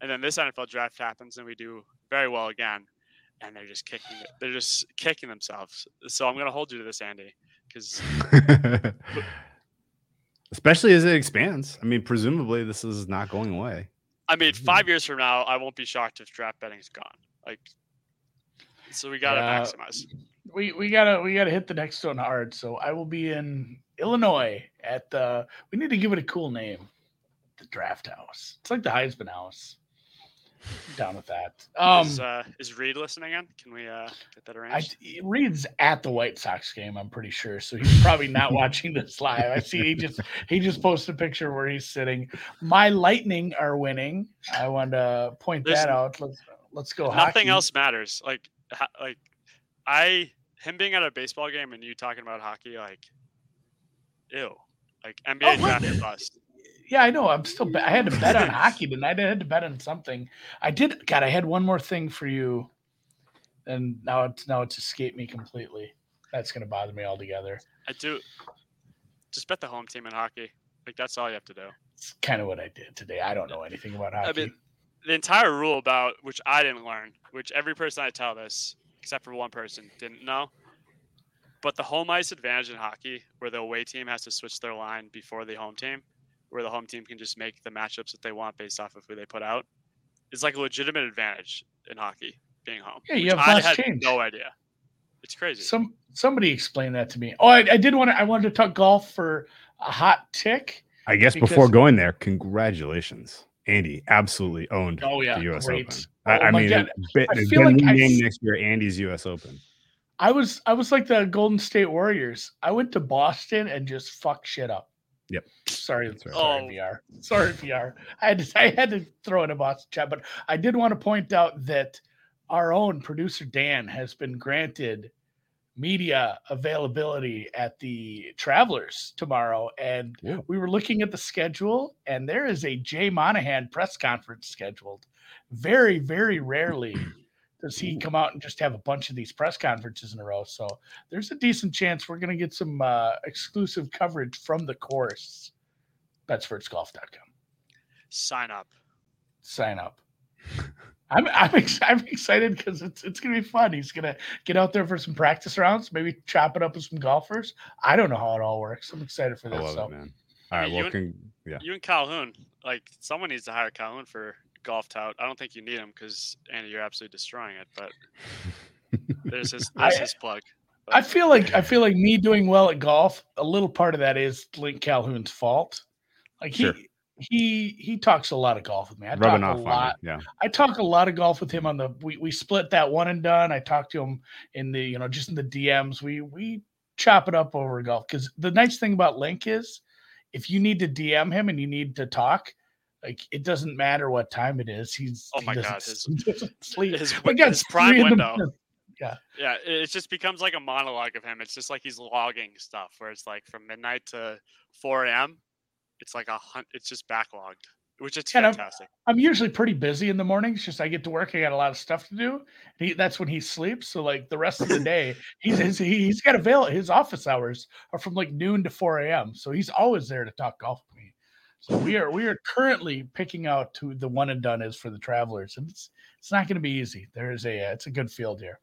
And then this NFL draft happens, and we do very well again, and they're just kicking. They're just kicking themselves. So I'm gonna hold you to this, Andy, because [LAUGHS] Especially as it expands. I mean, presumably this is not going away. I mean, Mhm. five years from now, I won't be shocked if draft betting is gone. Like, so we gotta Yeah. maximize. we we gotta we gotta hit the next one hard. So I will be in Illinois at the. We need to give it a cool name. The Draft House. It's like the Heisman House. I'm down with that. Um, is, uh, is Reed listening in? Can we uh, get that I arranged? Reed's at the White Sox game. I'm pretty sure, so he's probably not [LAUGHS] watching this live. I see he just he just posted a picture where he's sitting. My Lightning are winning. I want to point There's that out. Let's let's go. Nothing hockey. else matters. Like, ha- like I him being at a baseball game and you talking about hockey, like, ew. Like NBA Oh, draft or bust. Yeah, I know. I'm still. I had to bet on hockey tonight. I had to bet on something. I did. God, I had one more thing for you, and now it's now it's escaped me completely. That's gonna bother me altogether. I do. Just bet the home team in hockey. Like that's all you have to do. It's kind of what I did today. I don't know anything about hockey. mean, the entire rule about which I didn't learn, which every person I tell this, except for one person, didn't know. But the home ice advantage in hockey, where the away team has to switch their line before the home team, where the home team can just make the matchups that they want based off of who they put out, is like a legitimate advantage in hockey being home. Yeah, you have I had change. no idea. It's crazy. Some somebody explained that to me. Oh, I, I did want to. I wanted to talk golf for a hot tick. I guess Because- before going there, congratulations. Andy absolutely owned Oh, yeah, the US great. Open. Oh, I, I mean, God. it, I it's feel gonna like be I named next year Andy's US Open. I was I was like the Golden State Warriors. I went to Boston and just fucked shit up. Yep. Sorry, That's right. sorry, Oh. VR. Sorry, VR. I had to, I had to throw in a Boston chat, but I did want to point out that our own producer Dan has been granted media availability at the Travelers tomorrow, and Yeah. we were looking at the schedule, and there is a Jay Monahan press conference scheduled. Very, very rarely does he come out and just have a bunch of these press conferences in a row. So there's a decent chance we're going to get some uh, exclusive coverage from the course. Betsfordsgolf.com. Sign up. Sign up. [LAUGHS] I'm I'm, ex- I'm excited because it's it's gonna be fun. He's gonna get out there for some practice rounds, maybe chop it up with some golfers. I don't know how it all works. I'm excited for I love So it, man. All right, you well, and- con- yeah. You and Calhoun, like someone needs to hire Calhoun for golf tout. I don't think you need him because Andy, you're absolutely destroying it. But [LAUGHS] there's his there's I- his plug. I feel like I feel like me doing well at golf. A little part of that is Link Calhoun's fault. Like he Sure. He he talks a lot of golf with me. I rubbing talk off a lot. you. Yeah. I talk a lot of golf with him on the we, we split that one and done. I talk to him in the you know just in the DMs. We we chop it up over golf because the nice thing about Link is if you need to DM him and you need to talk, like it doesn't matter what time it is. He's Oh he my doesn't God, his- [LAUGHS] sleep. his My wi- God, his it's prime three the window. morning. Yeah, it it just becomes like a monologue of him. It's just like he's logging stuff where it's like from midnight to 4 a.m. It's like a hunt. It's just backlogged, which is And I'm- fantastic. I'm usually pretty busy in the mornings. Just I get to work, I got a lot of stuff to do. He, that's when he sleeps. So like the rest of the day, [LAUGHS] he's he's, he's got avail. His office hours are from like noon to four a.m. So he's always there to talk golf with me. So we are we are currently picking out who the one and done is for the travelers, and it's it's not going to be easy. There is a uh, it's a good field here.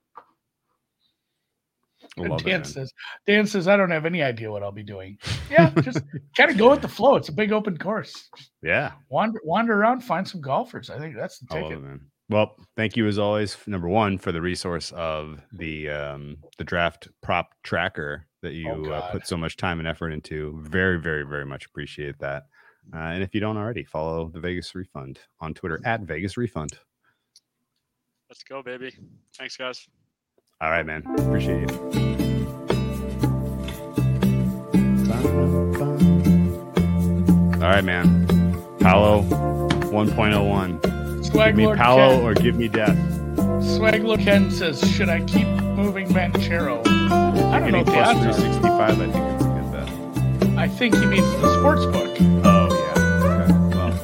I love Dan it. says, Dan says, I don't have any idea what I'll be doing. Yeah, just [LAUGHS] kind of go with the flow. It's a big open course. Yeah, Wander, wander around, find some golfers. I think that's the I love ticket. it, man. Well, thank you as always. Number one for the resource of the um, the draft prop tracker that you uh, put so much time and effort into. Very, very, very much appreciate that. Uh, and if you don't already, follow the Vegas Refund on Twitter at Vegas Refund. Let's go, baby. Thanks, guys. All right, man. Appreciate you. All right, man. Paolo 1.01. Swag Give me Lord Paolo Ken, or give me death. Swag Lord Ken says, should I keep moving Banchero? I don't know Any what the plus odds are. 365, I think it's a good bet. I think he means the sports book.